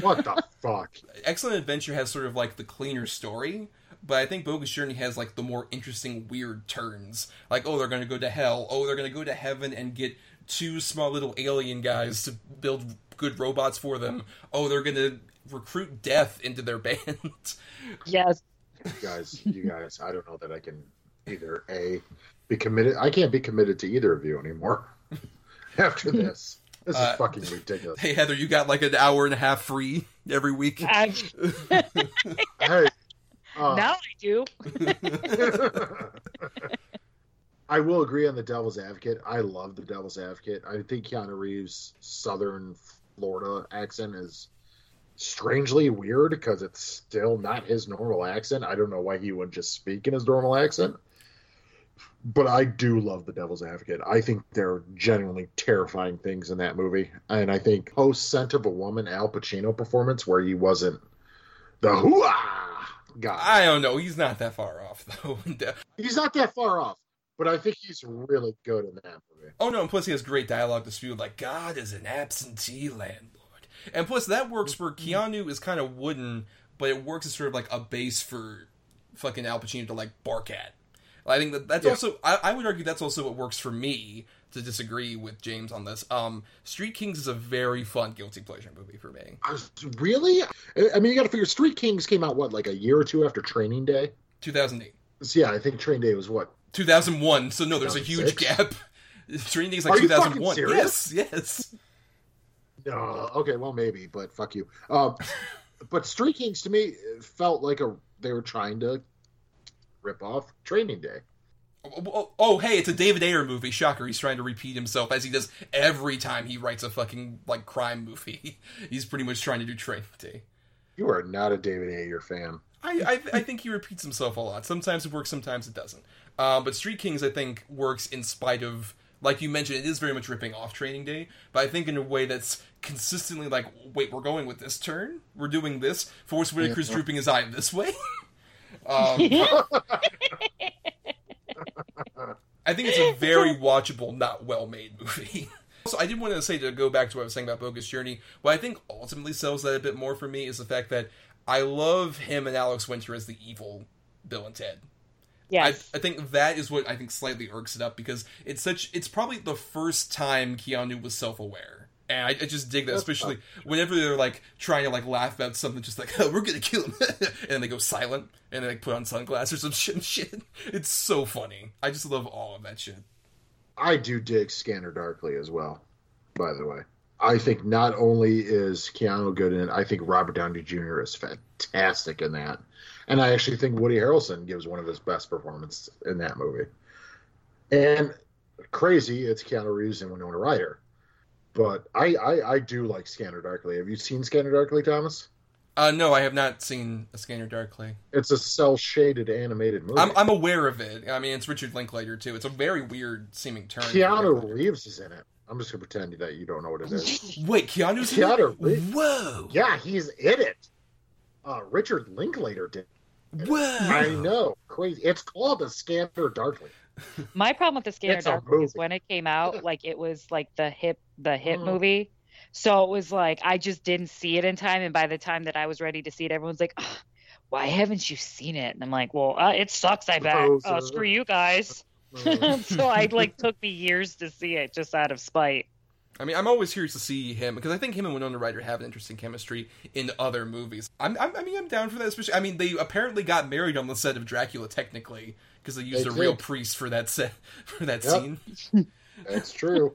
what the fuck? Excellent Adventure has sort of like the cleaner story, but I think Bogus Journey has like the more interesting, weird turns. Like, oh, they're going to go to hell. Oh, they're going to go to heaven and get two small little alien guys to build good robots for them. Oh, they're going to recruit death into their band. Yes. You guys, you guys, I don't know that I can either A, be committed. I can't be committed to either of you anymore after this. This is Uh, fucking ridiculous. hey, Heather, you got like an hour and a half free every week. I, Hey, uh, now I do. I will agree on the Devil's Advocate. I love the Devil's Advocate. I think Keanu Reeves' Southern Florida accent is strangely weird because it's still not his normal accent. I don't know why he wouldn't just speak in his normal accent. But I do love the Devil's Advocate. I think there are genuinely terrifying things in that movie. And I think post Scent of a Woman Al Pacino performance where he wasn't the hoo-ah guy. I don't know. He's not that far off, though. He's not that far off, but I think he's really good in that movie. Oh no, and plus he has great dialogue to spew like God is an absentee landlord. And plus that works where mm-hmm. Keanu is kind of wooden, but it works as sort of like a base for fucking Al Pacino to like bark at. I think that that's Yeah. also I, I would argue that's also what works for me to disagree with James on this. Um Street Kings is a very fun guilty pleasure movie for me. I was, really? I- mean, you got to figure Street Kings came out, what, like a year or two after Training Day? 2008. So, yeah, I think Training Day was what? 2001. So no, there's a huge gap. Training Day is like Are 2001. Yes, yes. No, okay, well, maybe, but fuck you. Um, but Street Kings to me felt like a they were trying to rip off Training Day. Oh, oh, oh, hey, it's a David Ayer movie. Shocker, he's trying to repeat himself as he does every time he writes a fucking like crime movie. He's pretty much trying to do Training Day. You are not a David Ayer fan. I, I I think he repeats himself a lot. Sometimes it works, sometimes it doesn't. Um, but Street Kings, I think, works in spite of, like you mentioned, it is very much ripping off Training Day, but I think in a way that's consistently like, wait, we're going with this turn, we're doing this. Forest Whitaker's Yeah. drooping his eye this way. um, I think it's a very watchable, not well made movie. So I did want to say to go back to what I was saying about Bogus Journey. What I think ultimately sells that a bit more for me is the fact that I love him and Alex Winter as the evil Bill and Ted. Yes. I, I think that is what I think slightly irks it up because it's such. It's probably the first time Keanu was self aware, and I, I just dig that, especially whenever they're like trying to like laugh about something, just like oh, we're gonna kill him, and then they go silent and they like put on sunglasses or some shit. shit. It's so funny. I just love all of that shit. I do dig Scanner Darkly as well, by the way. I think not only is Keanu good in it, I think Robert Downey Jr. is fantastic in that. And I actually think Woody Harrelson gives one of his best performances in that movie. And crazy, it's Keanu Reeves and Winona Ryder. But I, I, I do like Scanner Darkly. Have you seen Scanner Darkly, Thomas? Uh, no, I have not seen A Scanner Darkly. It's a cell shaded animated movie. I'm, I'm aware of it. I mean, it's Richard Linklater too. It's a very weird seeming turn. Keanu Reeves is in it. I'm just gonna pretend that you don't know what it is. Wait, Keanu's in Keanu it? Reeves. Whoa! Yeah, he's in it. Uh, Richard Linklater did. Whoa! I know, crazy. It's called a Scanner Darkly. My problem with the Scanner Darkly is when it came out, like it was like the hip the hit Mhm. movie. So it was like I just didn't see it in time, and by the time that I was ready to see it, everyone's like, "Ugh, "Why haven't you seen it?" And I'm like, "Well, uh, it sucks. I bet. Oh, Poser. screw you guys." Mm. so I like took me years to see it just out of spite. I mean, I'm always curious to see him because I think him and Winona Ryder have an interesting chemistry in other movies. I'm, I'm I mean, I'm down for that. Especially, I mean, they apparently got married on the set of Dracula, technically, because they used They a real priest for that set for that Yep. scene. That's true.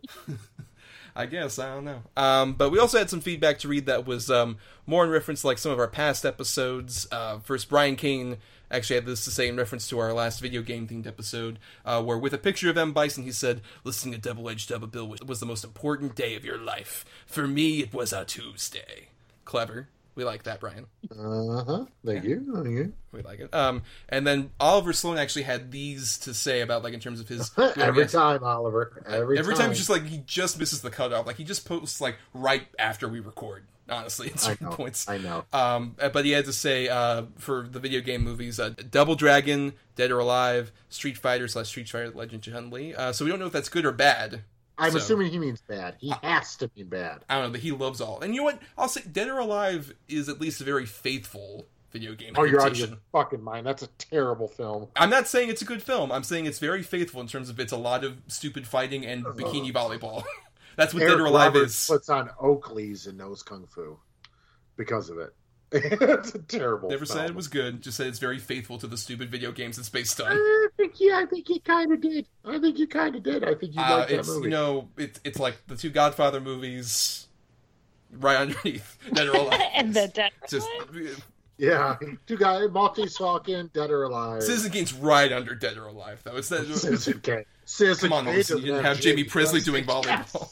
I guess I don't know. Um, but we also had some feedback to read that was um, more in reference to like some of our past episodes. Uh, first, Brian Kane actually had this to say in reference to our last video game themed episode, uh, where with a picture of M Bison, he said, "Listening to Double Edged Double Bill was, was the most important day of your life. For me, it was a Tuesday." Clever. We like that, Brian. Uh huh. Thank you. Thank you. We like it. Um, and then Oliver Sloan actually had these to say about like in terms of his Every time, Oliver. Every, Every time. time, just like he just misses the cutoff. Like he just posts like right after we record. Honestly, at I certain know. points. I know. Um, uh, but he had to say uh, for the video game movies, uh, Double Dragon, Dead or Alive, Street Fighter slash Street Fighter Legend Chun Li. Uh, so we don't know if that's good or bad. I'm So- assuming he means bad. He has to mean bad. I don't know, but he loves all. And you know what? I'll say Dead or Alive is at least a very faithful video game Oh, you're out of your fucking mind. That's a terrible film. I'm not saying it's a good film. I'm saying it's very faithful in terms of it's a lot of stupid fighting and Uh-huh. bikini volleyball. That's what Eric Dead or Alive Roberts is. puts on Oakley's and knows kung fu because of it. it's a terrible. Film. Never film. said it was good. Just said it's very faithful to the stupid video games it's based on. I think yeah, I think you kind of did. I think you kind of did. I think you Uh, liked that it's movie. you know it's it's like the two Godfather movies, right underneath Dead or Alive. and the dead just yeah, two guys, Maltese Falcon, Dead or Alive. Citizen Kane's right under Dead or Alive though. It's that. Citizen Kane. Citizen Come on, Kane Melissa, you doesn't didn't have Jaime Pressly Pressly. doing volleyball.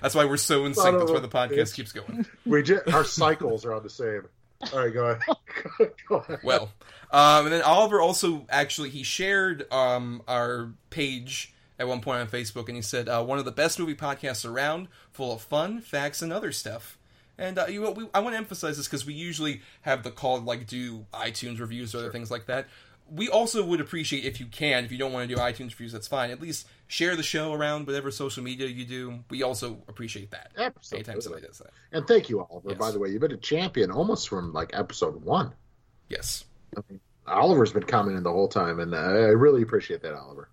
That's why we're so in sync. That's why the podcast keeps going. We just, our cycles are on the same. All right, go ahead. go ahead. well. Um, and then Oliver also actually he shared um, our page at one point on Facebook, and he said uh, one of the best movie podcasts around, full of fun, facts, and other stuff. And uh, you know, we, I want to emphasize this because we usually have the call to, like do iTunes reviews or other things like that. We also would appreciate if you can, if you don't want to do iTunes reviews, that's fine. At least share the show around whatever social media you do. We also appreciate that. Absolutely. Anytime somebody does that. And thank you, Oliver. Yes. By the way, you've been a champion almost from like episode one. Yes. Oliver's been commenting the whole time, and uh, I really appreciate that, Oliver.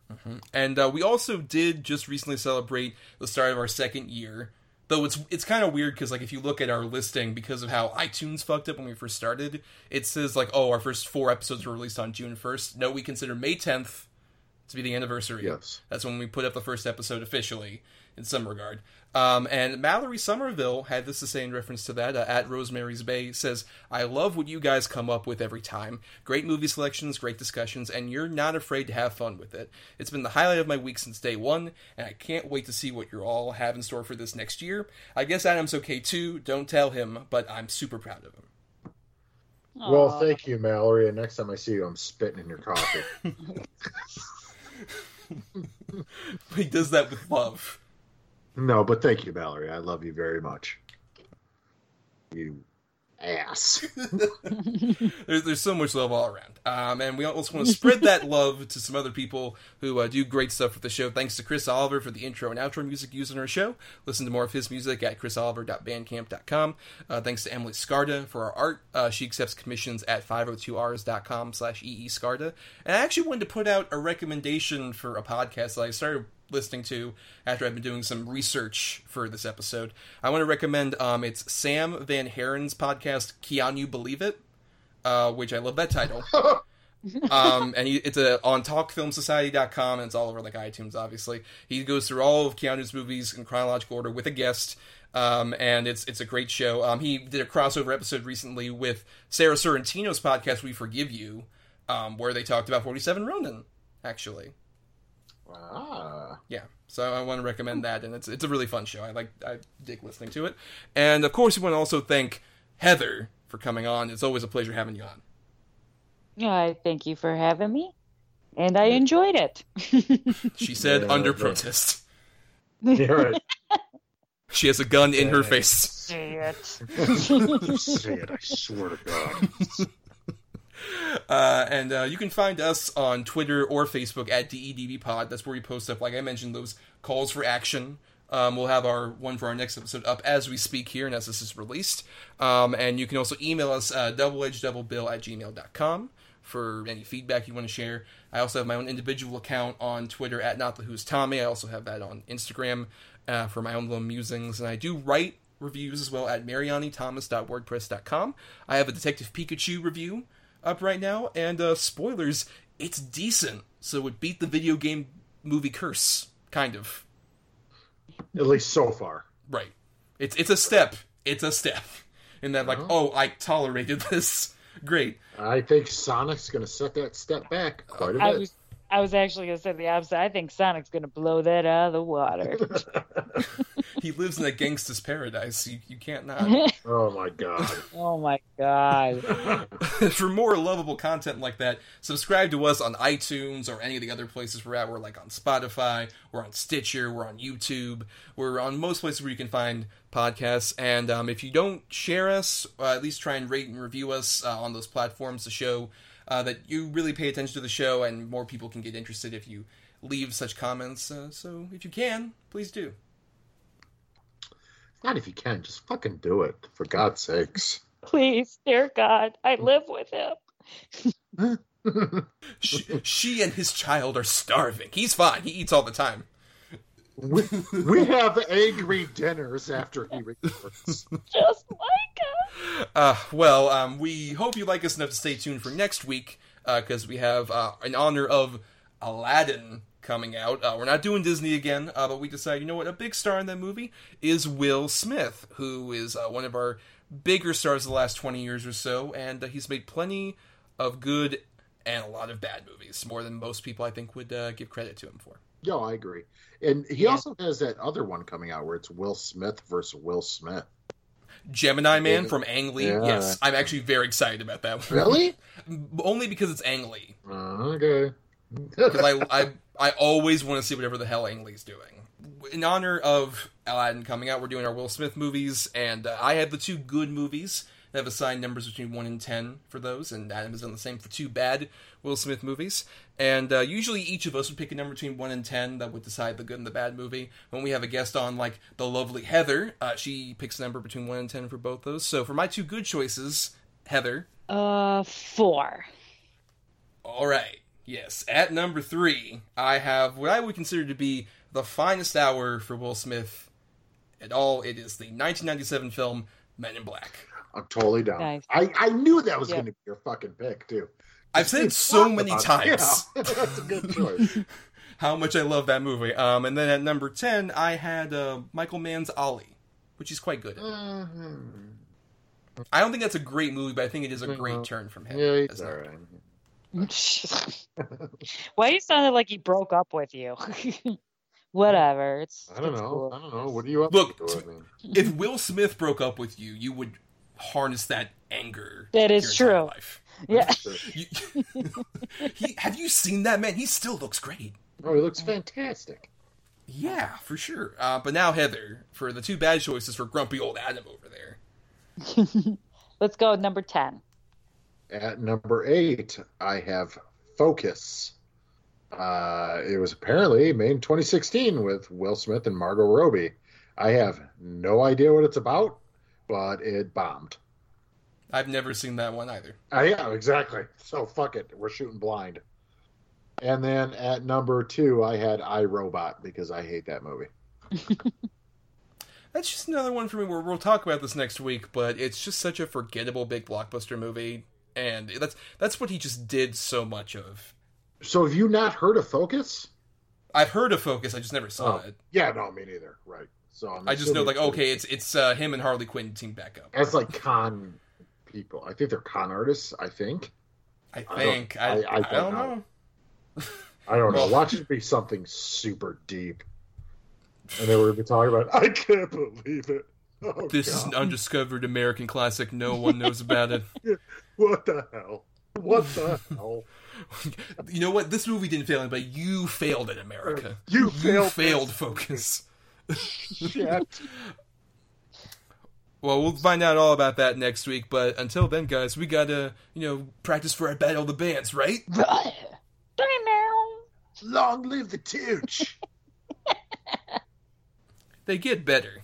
And uh, we also did just recently celebrate the start of our second year. Though it's it's kind of weird because like if you look at our listing because of how iTunes fucked up when we first started, it says like oh our first four episodes were released on June first. No, we consider May tenth to be the anniversary. Yes. That's when we put up the first episode officially, in some regard. Um, and Mallory Somerville had this to say in reference to that. Uh, at Rosemary's Bay says, "I love what you guys come up with every time. Great movie selections, great discussions, and you're not afraid to have fun with it. It's been the highlight of my week since day one, and I can't wait to see what you all have in store for this next year. I guess Adam's okay too. Don't tell him, but I'm super proud of him." Well, thank you, Mallory. And next time I see you, I'm spitting in your coffee. He does that with love. no, but thank you, Mallory. I love you very much. You ass. there's, there's so much love all around. Um, and we also want to spread that love to some other people who uh, do great stuff with the show. Thanks to Chris Oliver for the intro and outro music used in our show. Listen to more of his music at chrisoliver.bandcamp.com. Uh, thanks to Emily Scarda for our art. Uh, she accepts commissions at 502rs.com slash eescarda. And I actually wanted to put out a recommendation for a podcast that I started listening to after I've been doing some research for this episode. I want to recommend um, it's Sam Van Haren's podcast, Keanu Believe It, uh, which I love that title. um, and he, it's a, on talkfilmsociety.com and it's all over like iTunes, obviously. He goes through all of Keanu's movies in chronological order with a guest. Um, and it's it's a great show. Um, he did a crossover episode recently with Sarah Sorrentino's podcast, We Forgive You, um, where they talked about 47 Ronin, actually. Ah. Yeah, so I want to recommend that, and it's it's a really fun show. I like I dig listening to it, and of course, we want to also thank Heather for coming on. It's always a pleasure having you on. I thank you for having me, and I enjoyed it. She said Yeah, under yeah. protest. Yeah, right. She has a gun in her Yeah. face. Say it. Say it, I swear to God. Uh, and uh, you can find us on Twitter or Facebook at DEDBpod. That's where we post up, like I mentioned, those calls for action. Um, we'll have our one for our next episode up as we speak here and as this is released. Um, and you can also email us uh, doubleedgedoublebill at gmail.com for any feedback you want to share. I also have my own individual account on Twitter at Not the Who's Tommy. I also have that on Instagram uh, for my own little musings. And I do write reviews as well at marianithomas.wordpress.com. I have a Detective Pikachu review up right now, and uh, spoilers, it's decent. So it beat the video game movie curse, kind of. At least so far. Right. It's it's a step. It's a step. In that, like, oh, I tolerated this. Great. I think Sonic's going to set that step back quite a I bit. was I was actually gonna say the opposite. I think Sonic's gonna blow that out of the water. He lives in a gangster's paradise. You, you can't not. Oh my God. oh my god. For more lovable content like that, subscribe to us on iTunes or any of the other places we're at. We're like on Spotify, we're on Stitcher, we're on YouTube, we're on most places where you can find podcasts. And um, if you don't share us, uh, at least try and rate and review us uh, on those platforms to show uh, that you really pay attention to the show and more people can get interested if you leave such comments. Uh, so if you can, please do. Not if you can, just fucking do it, for God's sakes. Please, dear God, I live with him. she, she and his child are starving. He's fine. He eats all the time. We, we have angry dinners after he records. Just like us. Uh, well, um, we hope you like us enough to stay tuned for next week because we have uh, in honor of Aladdin coming out. Uh, we're not doing Disney again, uh, but we decided, you know what, a big star in that movie is Will Smith, who is uh, one of our bigger stars of the last 20 years or so, and uh, he's made plenty of good and a lot of bad movies, more than most people I think would uh, give credit to him for. Yo, I agree. And he also has that other one coming out where it's Will Smith versus Will Smith. Gemini Man Yeah. from Ang Lee. Yeah. Yes, I'm actually very excited about that one. Really? Only because it's Ang Lee. Uh, okay. because I, I I always want to see whatever the hell Ang Lee's doing. In honor of Aladdin coming out, we're doing our Will Smith movies, and uh, I have the two good movies that have assigned numbers between one and ten for those, and Adam has done the same for two bad Will Smith movies. And uh, usually, each of us would pick a number between one and ten that would decide the good and the bad movie. When we have a guest on, like the lovely Heather, uh, she picks a number between one and ten for both those. So for my two good choices, Heather, Uh, four. all right. Yes. At number three, I have what I would consider to be the finest hour for Will Smith at all. It is the 1997 film Men in Black. I'm totally down. Nice. I, I knew that was Yeah. going to be your fucking pick, too. I've said it so many times Yeah, that's a good choice. how much I love that movie. Um, and then at number ten, I had uh, Michael Mann's Ali, which he's quite good at. Mm-hmm. I don't think that's a great movie, but I think it is a great turn from him. yeah, he's as an all Why you sounded like he broke up with you? Whatever. It's I don't it's know. cool. I don't know. What do you up Look, to? I mean, If Will Smith broke up with you, you would harness that anger. That is your true. life. Yeah. You- he, have you seen that man? He still looks great. oh, he looks fantastic. Yeah, for sure. Uh, but now Heather for the two bad choices for grumpy old Adam over there. Let's go with number ten. At number eight, I have Focus. Uh, it was apparently made in 2016 with Will Smith and Margot Robbie. I have no idea what it's about, but it bombed. I've never seen that one either. Uh, yeah, exactly. So fuck it. We're shooting blind. And then at number two, I had I, Robot because I hate that movie. That's just another one for me where we'll talk about this next week, but it's just such a forgettable big blockbuster movie, and that's that's what he just did so much of. So have you not heard of Focus? I've heard of Focus, I just never saw Oh. it. Yeah, no, me neither. Right. So I'm I just know like okay, it's it's uh, him and Harley Quinn team back up. as like con people. I think they're con artists. I think. I don't- think I, I- I, I don't, don't know. know. I don't know. Watch it be something super deep. And then we're gonna be talking about. I can't believe it. Oh, This is an undiscovered American classic. No one knows about it. What the hell? What the hell? You know what? This movie didn't fail, but you failed in America. You failed. failed focus. Shit. Well, we'll find out all about that next week. But until then, guys, we gotta you know practice for our battle of the bands, right? Long live the Tooch. They get better.